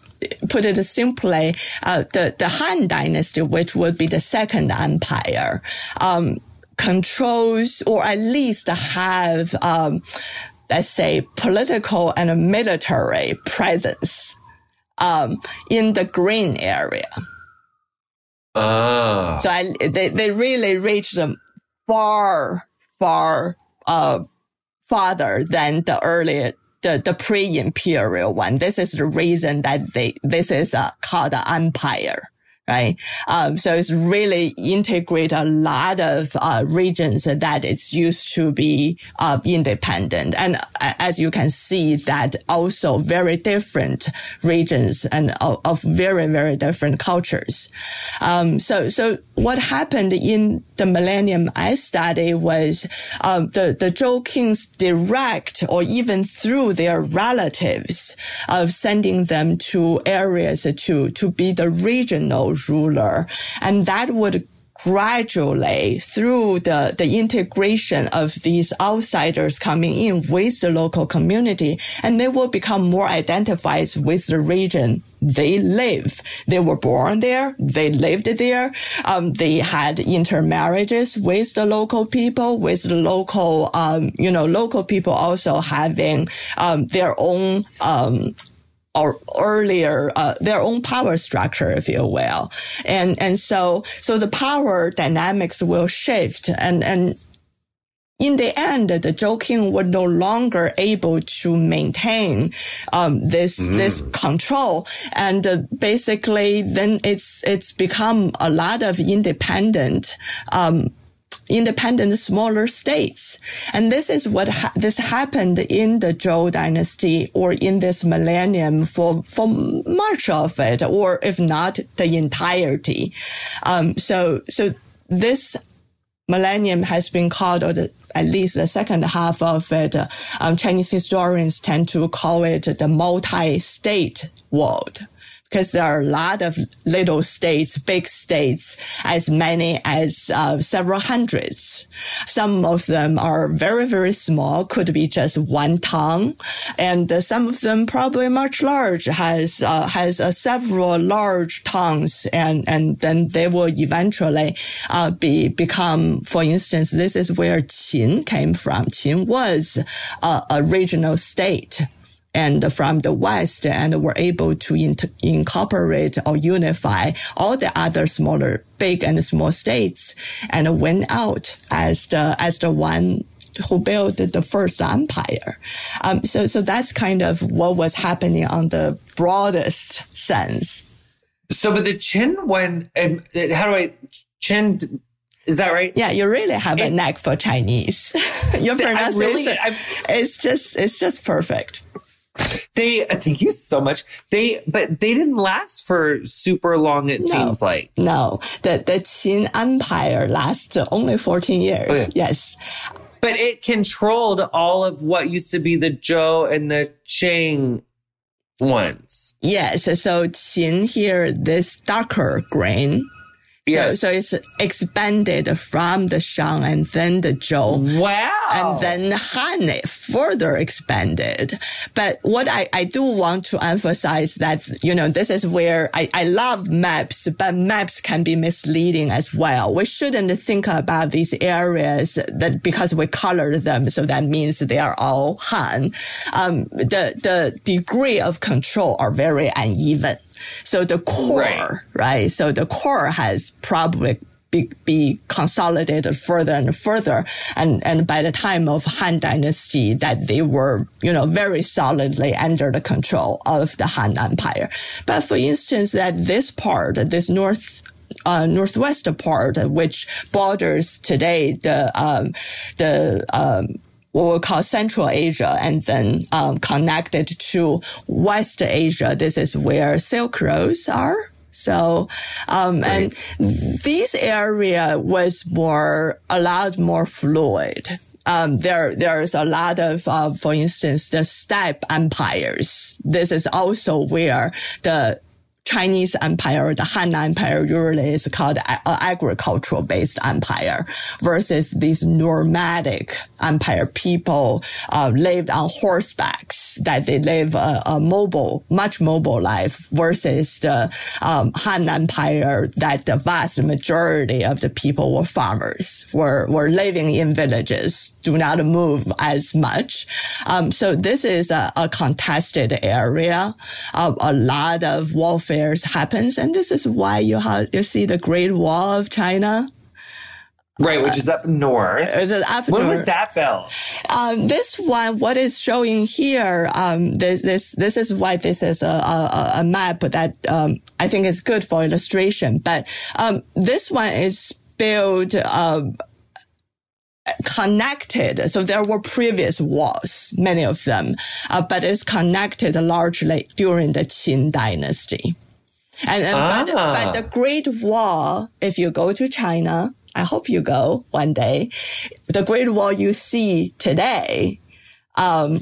put it simply, uh, the, the Han dynasty, which would be the second empire, um, controls or at least have, um, let's say political and military presence, um, in the green area. Ah. So I, they, they really reached them far, far, uh, farther than the earlier, the, the pre-imperial one. This is the reason that they, this is uh, called an empire right? Um, so it's really integrate a lot of uh, regions that it's used to be uh, independent. And as you can see, that also very different regions and of, of very very different cultures. Um, so so what happened in the millennium I study was um, the the Zhou kings direct or even through their relatives of sending them to areas to to be the regional ruler. And that would gradually through the, the integration of these outsiders coming in with the local community and they will become more identified with the region they live. They were born there. They lived there. Um, they had intermarriages with the local people, with the local, um, you know, local people also having, um, their own, um, or earlier uh, their own power structure, if you will, and and so so the power dynamics will shift, and and in the end, the Zhou King were no longer able to maintain um, this mm. this control, and uh, basically, then it's it's become a lot of independent um, independent smaller states. And this is what ha- this happened in the Zhou dynasty or in this millennium for, for much of it, or if not the entirety. Um, so, so this millennium has been called, or the, at least the second half of it, uh, um, Chinese historians tend to call it the multi-state world because there are a lot of little states, big states, as many as uh, several hundreds. Some of them are very, very small, could be just one town, and uh, some of them probably much large, has uh, has uh, several large towns, and and then they will eventually uh, be become. For instance, this is where Qin came from. Qin was a regional state and from the West and were able to incorporate or unify all the other smaller, big and small states and went out as the, as the one who built the first empire. Um, so, so that's kind of what was happening on the broadest sense. So, but the Qin when, um, how do I, Qin, is that right? Yeah, you really have it, a knack for Chinese. [laughs] Your pronunciation really, is just, it's just perfect. They thank you so much. They but they didn't last for super long. It no, seems like no. The the Qin Empire lasted only fourteen years. Oh, yeah. Yes, but it controlled all of what used to be the Zhou and the Qing ones. Yes. So Qin here, this darker green Yes. So, so it's expanded from the Shang and then the Zhou. Wow. And then Han further expanded. But what I, I do want to emphasize that, you know, this is where I, I love maps, but maps can be misleading as well. We shouldn't think about these areas that because we colored them. So that means they are all Han. Um, the, the degree of control are very uneven. So the core, right. right? So the core has probably be, be consolidated further and further. And, and by the time of Han Dynasty, that they were, you know, very solidly under the control of the Han Empire. But for instance, that this part, this north, uh, northwest part, which borders today the, um, the, um, what we call Central Asia and then um, connected to West Asia. This is where Silk Roads are. So, um, and this area was more, a lot more fluid. Um, there, there's a lot of, uh, for instance, the steppe empires. This is also where the Chinese empire, the Han Empire usually is called agricultural based empire versus this nomadic empire. People uh, lived on horsebacks, that they live a, a, mobile, much mobile life versus the um, Han Empire that the vast majority of the people were farmers, were, were living in villages, do not move as much. Um, so this is a, a contested area. Uh, a lot of warfare affairs happens. And this is why you have, you see the Great Wall of China. Right, which is up north. Is up when north. was that built? Um, this one, what is showing here, um, this, this, this is why this is a, a, a map that, um, I think is good for illustration. But, um, this one is built, um, connected. So there were previous walls, many of them, uh, but it's connected largely during the Qin dynasty. And, and ah. but, but the Great Wall, if you go to China, I hope you go one day. The Great Wall you see today, um,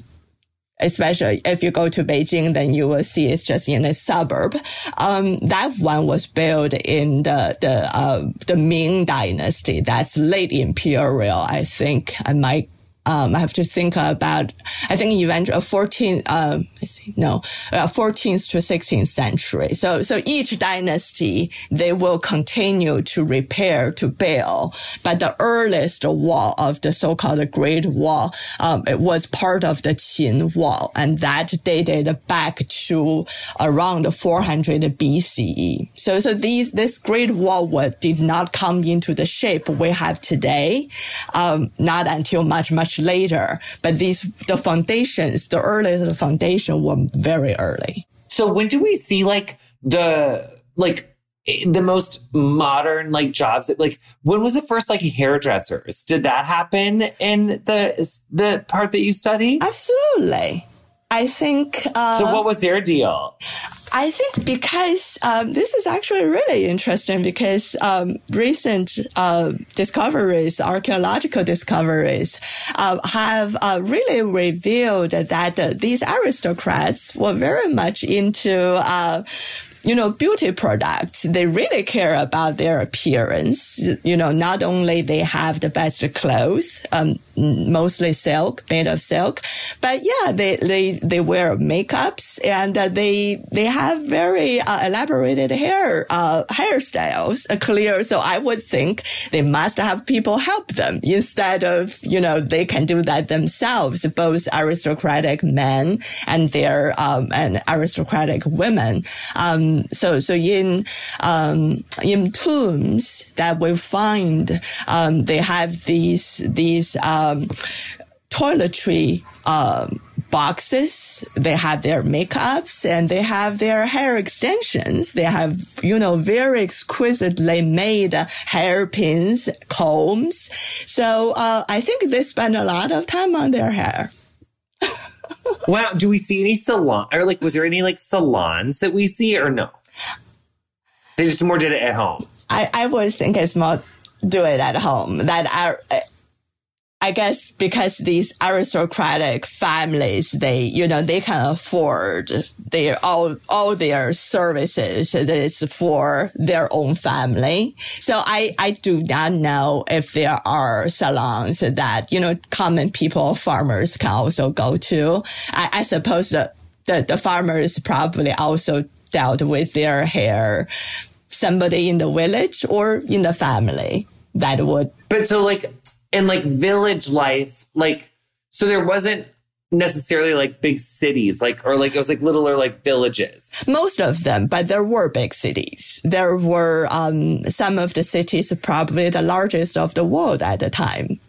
especially if you go to Beijing, then you will see it's just in a suburb. Um, that one was built in the the uh, the Ming Dynasty. That's late imperial, I think. I might um, I have to think about, I think event of 14, uh, no, uh, 14th to 16th century. So, so each dynasty, they will continue to repair, to build. But the earliest wall of the so-called Great Wall, um, it was part of the Qin Wall, and that dated back to around 400 BCE. So, so these, this Great Wall did not come into the shape we have today, um, not until much, much later. But these, the foundations, the earliest the foundation were very early. So when do we see like the, like, the most modern like jobs like when was the first like hairdressers did that happen in the the part that you study absolutely I think. Uh, so, what was their deal? I think because um, this is actually really interesting because um, recent uh, discoveries, archaeological discoveries, uh, have uh, really revealed that these aristocrats were very much into uh, you know, beauty products, they really care about their appearance. You know, not only they have the best clothes, um, mostly silk, made of silk, but yeah, they, they, they wear makeups and uh, they, they have very uh, elaborated hair, uh, hairstyles, uh, clear. So I would think they must have people help them instead of, you know, they can do that themselves, both aristocratic men and their, um, and aristocratic women. Um, so so in um, in tombs that we find, um, they have these these um, toiletry. Um, boxes. They have their makeups and they have their hair extensions. They have, you know, very exquisitely made hairpins, combs. So, uh, I think they spend a lot of time on their hair [laughs] wow. Do we see any salon or like, was there any like salons that we see or no? They just more did it at home. I, I would think it's more do it at home. That are, I guess because these aristocratic families, they, you know, they can afford their, all, all their services that is for their own family. So I, I do not know if there are salons that, you know, common people, farmers can also go to. I, I suppose the, the, the farmers probably also dealt with their hair, somebody in the village or in the family that would. But so like, and like village life, like, so there wasn't necessarily like big cities, like, or like it was like littler like villages. Most of them, but there were big cities. There were um, some of the cities, probably the largest of the world at the time.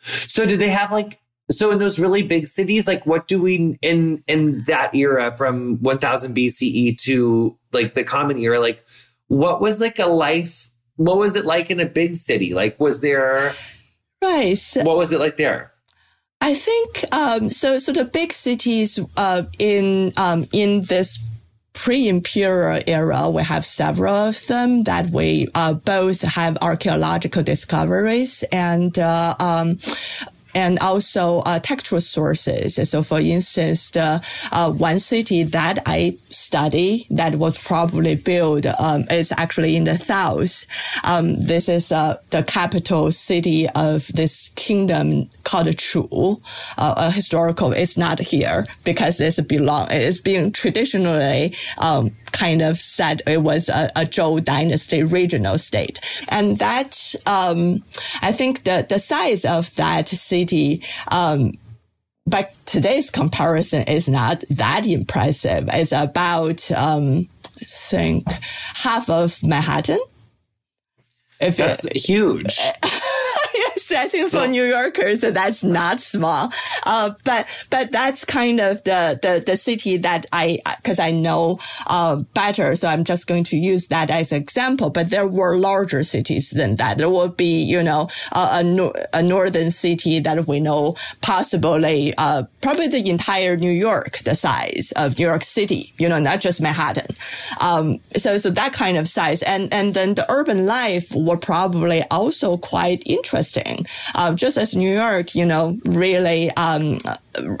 So did they have like, so in those really big cities, like what do we in in that era from 1000 BCE to like the common era, like what was like a life? What was it like in a big city? Like, was there Right. What was it like there? I think um, so. So the big cities uh, in um, in this pre-imperial era, we have several of them that we uh, both have archaeological discoveries and uh, um, and also uh, textual sources. So, for instance, the uh, one city that I study that was probably built um, is actually in the south. Um, this is uh, the capital city of this kingdom called Chu. Uh, a historical, it's not here because it's belong. It's being traditionally um, kind of said it was a, a Zhou dynasty regional state. And that, um, I think the, the size of that city, um, by today's comparison is not that impressive. It's about, um, I think half of Manhattan. If That's it, huge. [laughs] I think for New Yorkers, that's not small. Uh, but, but that's kind of the, the, the city that I, cause I know, uh, better. So I'm just going to use that as an example. But there were larger cities than that. There would be, you know, a, a, a northern city that we know possibly, uh, probably the entire New York, the size of New York City, you know, not just Manhattan. Um, so, so that kind of size. And, and then the urban life were probably also quite interesting uh, just as New York, you know, really um,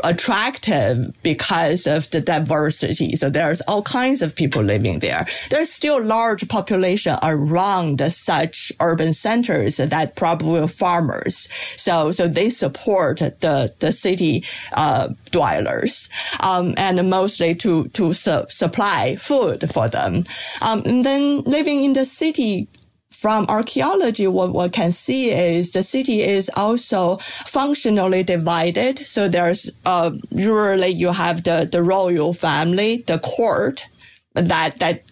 attractive because of the diversity. So there's all kinds of people living there. There's still large population around such urban centers that probably are farmers. So so they support the the city uh, dwellers um, and mostly to to su- supply food for them. Um, and then living in the city from archaeology, what we can see is the city is also functionally divided. So there's, uh, usually you have the, the royal family, the court that, that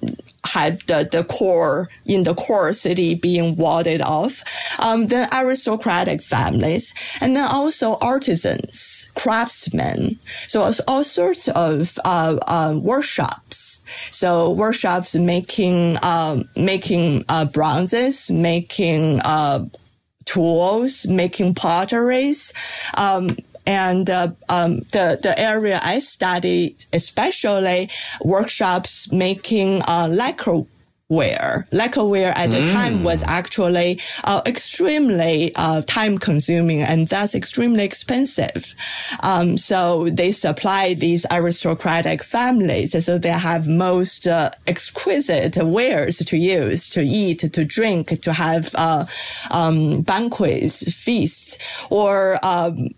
had the, the core in the core city being warded off. Um, then aristocratic families and then also artisans, craftsmen. So all sorts of, uh, uh, workshops. So workshops making, um, making, uh, bronzes, making, uh, tools, making potteries, um, and uh, um, the the area I study, especially workshops making uh, lacquer wear. Lacquerware at the mm. time was actually uh, extremely uh, time consuming and thus extremely expensive. Um, so they supply these aristocratic families. So they have most uh, exquisite wares to use, to eat, to drink, to have uh, um, banquets, feasts, or um,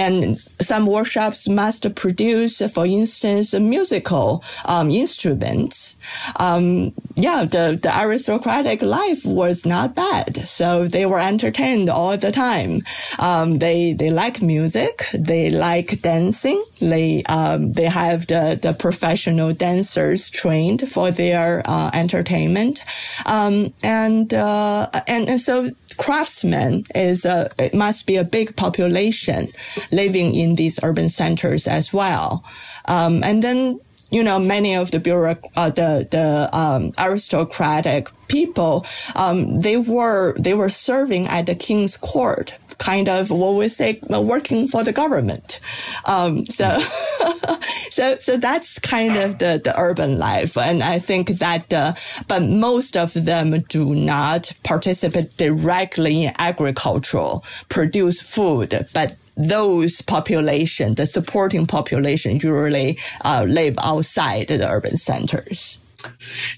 and some workshops must produce, for instance, musical um, instruments. Um, yeah, the, the aristocratic life was not bad. So they were entertained all the time. Um, they, they like music. They like dancing. They, um, they have the, the professional dancers trained for their uh, entertainment. Um, and, uh, and, and so craftsmen is a, it must be a big population living in these urban centers as well. Um, and then, you know, many of the bureauc- uh, the, the, um, aristocratic people, um, they were, they were serving at the king's court kind of what we say working for the government. Um, so, [laughs] [laughs] so, so that's kind of the, the urban life. And I think that, uh, but most of them do not participate directly in agricultural, produce food, but those population, the supporting population usually uh, live outside the urban centers.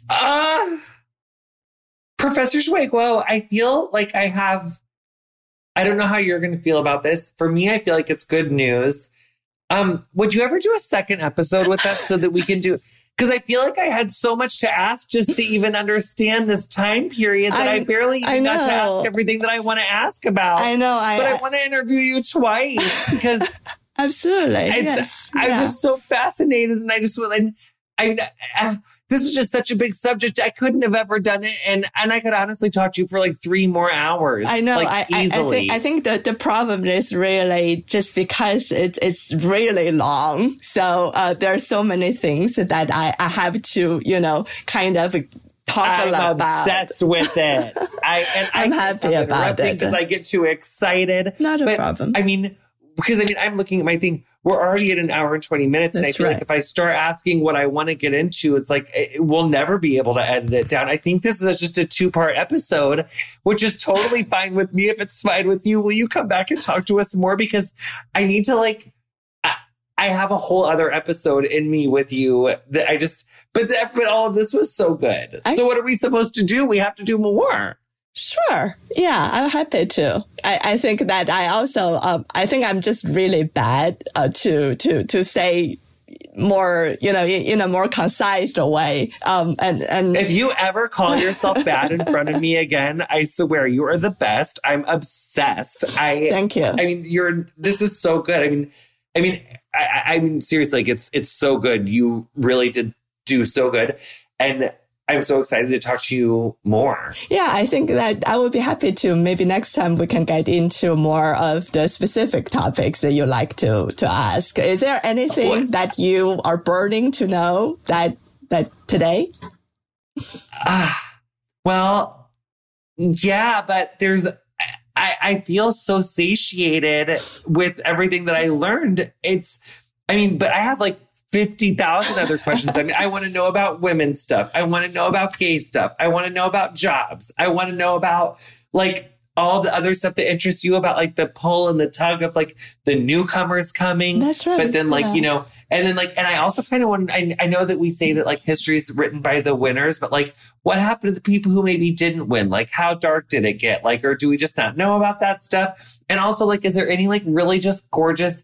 Uh, Professor Jue Guo, I feel like I have I don't know how you're going to feel about this. For me, I feel like it's good news. Um, would you ever do a second episode with us so that we can do? Because I feel like I had so much to ask just to even understand this time period that I, I barely even I got to ask everything that I want to ask about. I know, I, but I, I want to interview you twice because [laughs] absolutely, yes, I'm yeah. just so fascinated, and I just want. I, I, this is just such a big subject. I couldn't have ever done it. And, and I could honestly talk to you for like three more hours. I know. Like, I, I, I, think, I think that the problem is really just because it's, it's really long. So, uh, there are so many things that I, I have to, you know, kind of talk I'm about. obsessed with it. I, and [laughs] I'm happy about it because I get too excited. Not a but, problem. I mean, because I mean, I'm looking at my thing. We're already at an hour and 20 minutes. and I feel right. like if I start asking what I want to get into, it's like it, we'll never be able to edit it down. I think this is just a two part episode, which is totally [laughs] fine with me. If it's fine with you, will you come back and talk to us more? Because I need to like, I, I have a whole other episode in me with you that I just, but that, but all of this was so good. I- so what are we supposed to do? We have to do more. Sure. Yeah, I'm happy to. I, I think that I also, um, I think I'm just really bad uh, to, to, to say more, you know, in, a more concise way. Um, and, and If you ever call yourself [laughs] bad in front of me again, I swear you are the best. I'm obsessed. I thank you. I mean, you're this is so good. I mean, I mean, I, I I mean, seriously, like it's it's so good. You really did do so good, and I'm so excited to talk to you more. Yeah, I think that I would be happy to. Maybe next time we can get into more of the specific topics that you like to to ask. Is there anything that you are burning to know that that today? Ah, well, yeah, but there's. I, I feel so satiated with everything that I learned. It's, I mean, but I have like 50,000 other questions. I mean, I want to know about women's stuff. I want to know about gay stuff. I want to know about jobs. I want to know about like all the other stuff that interests you about like the pull and the tug of like the newcomers coming. That's right. But then like, Yeah. you know, and then like, and I also kind of want, I, I know that we say that like history is written by the winners, but like what happened to the people who maybe didn't win? Like how dark did it get? Like, or do we just not know about that stuff? And also like, is there any like really just gorgeous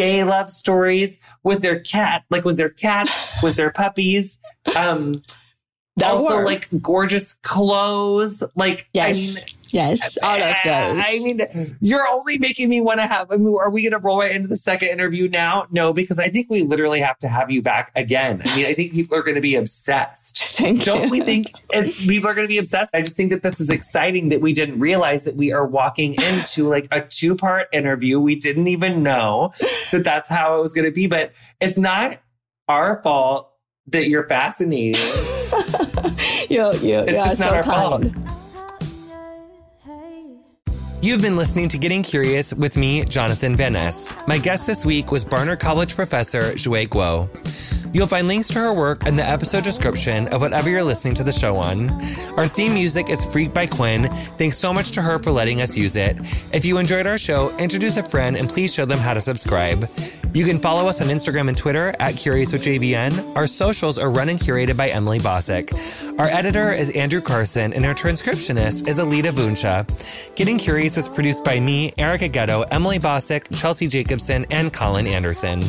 gay love stories? Was there cat, like was there cats? was there puppies? Um, also were. like gorgeous clothes. Like, yes, I mean, yes, [laughs] all of those. I mean, you're only making me want to have. I mean, are we going to roll right into the second interview now? No, because I think we literally have to have you back again. I mean, I think people are going to be obsessed. [laughs] Thank Don't you. we think people are going to be obsessed? I just think that this is exciting that we didn't realize that we are walking into like a two part interview. We didn't even know that that's how it was going to be, but it's not our fault that you're fascinating. [laughs] you, you, It's just not so our fault. You've been listening to Getting Curious with me, Jonathan Van Ness. My guest this week was Barnard College professor Jue Guo. You'll find links to her work in the episode description of whatever you're listening to the show on. Our theme music is Freak by Quiñ. Thanks so much to her for letting us use it. If you enjoyed our show, introduce a friend and please show them how to subscribe. You can follow us on Instagram and Twitter at Curious with JVN. Our socials are run and curated by Emily Bossak. Our editor is Andrew Carson, and our transcriptionist is Alita Vunsha. Getting Curious is produced by me, Erica Getto, Emily Bossak, Chelsea Jacobson, and Colin Anderson.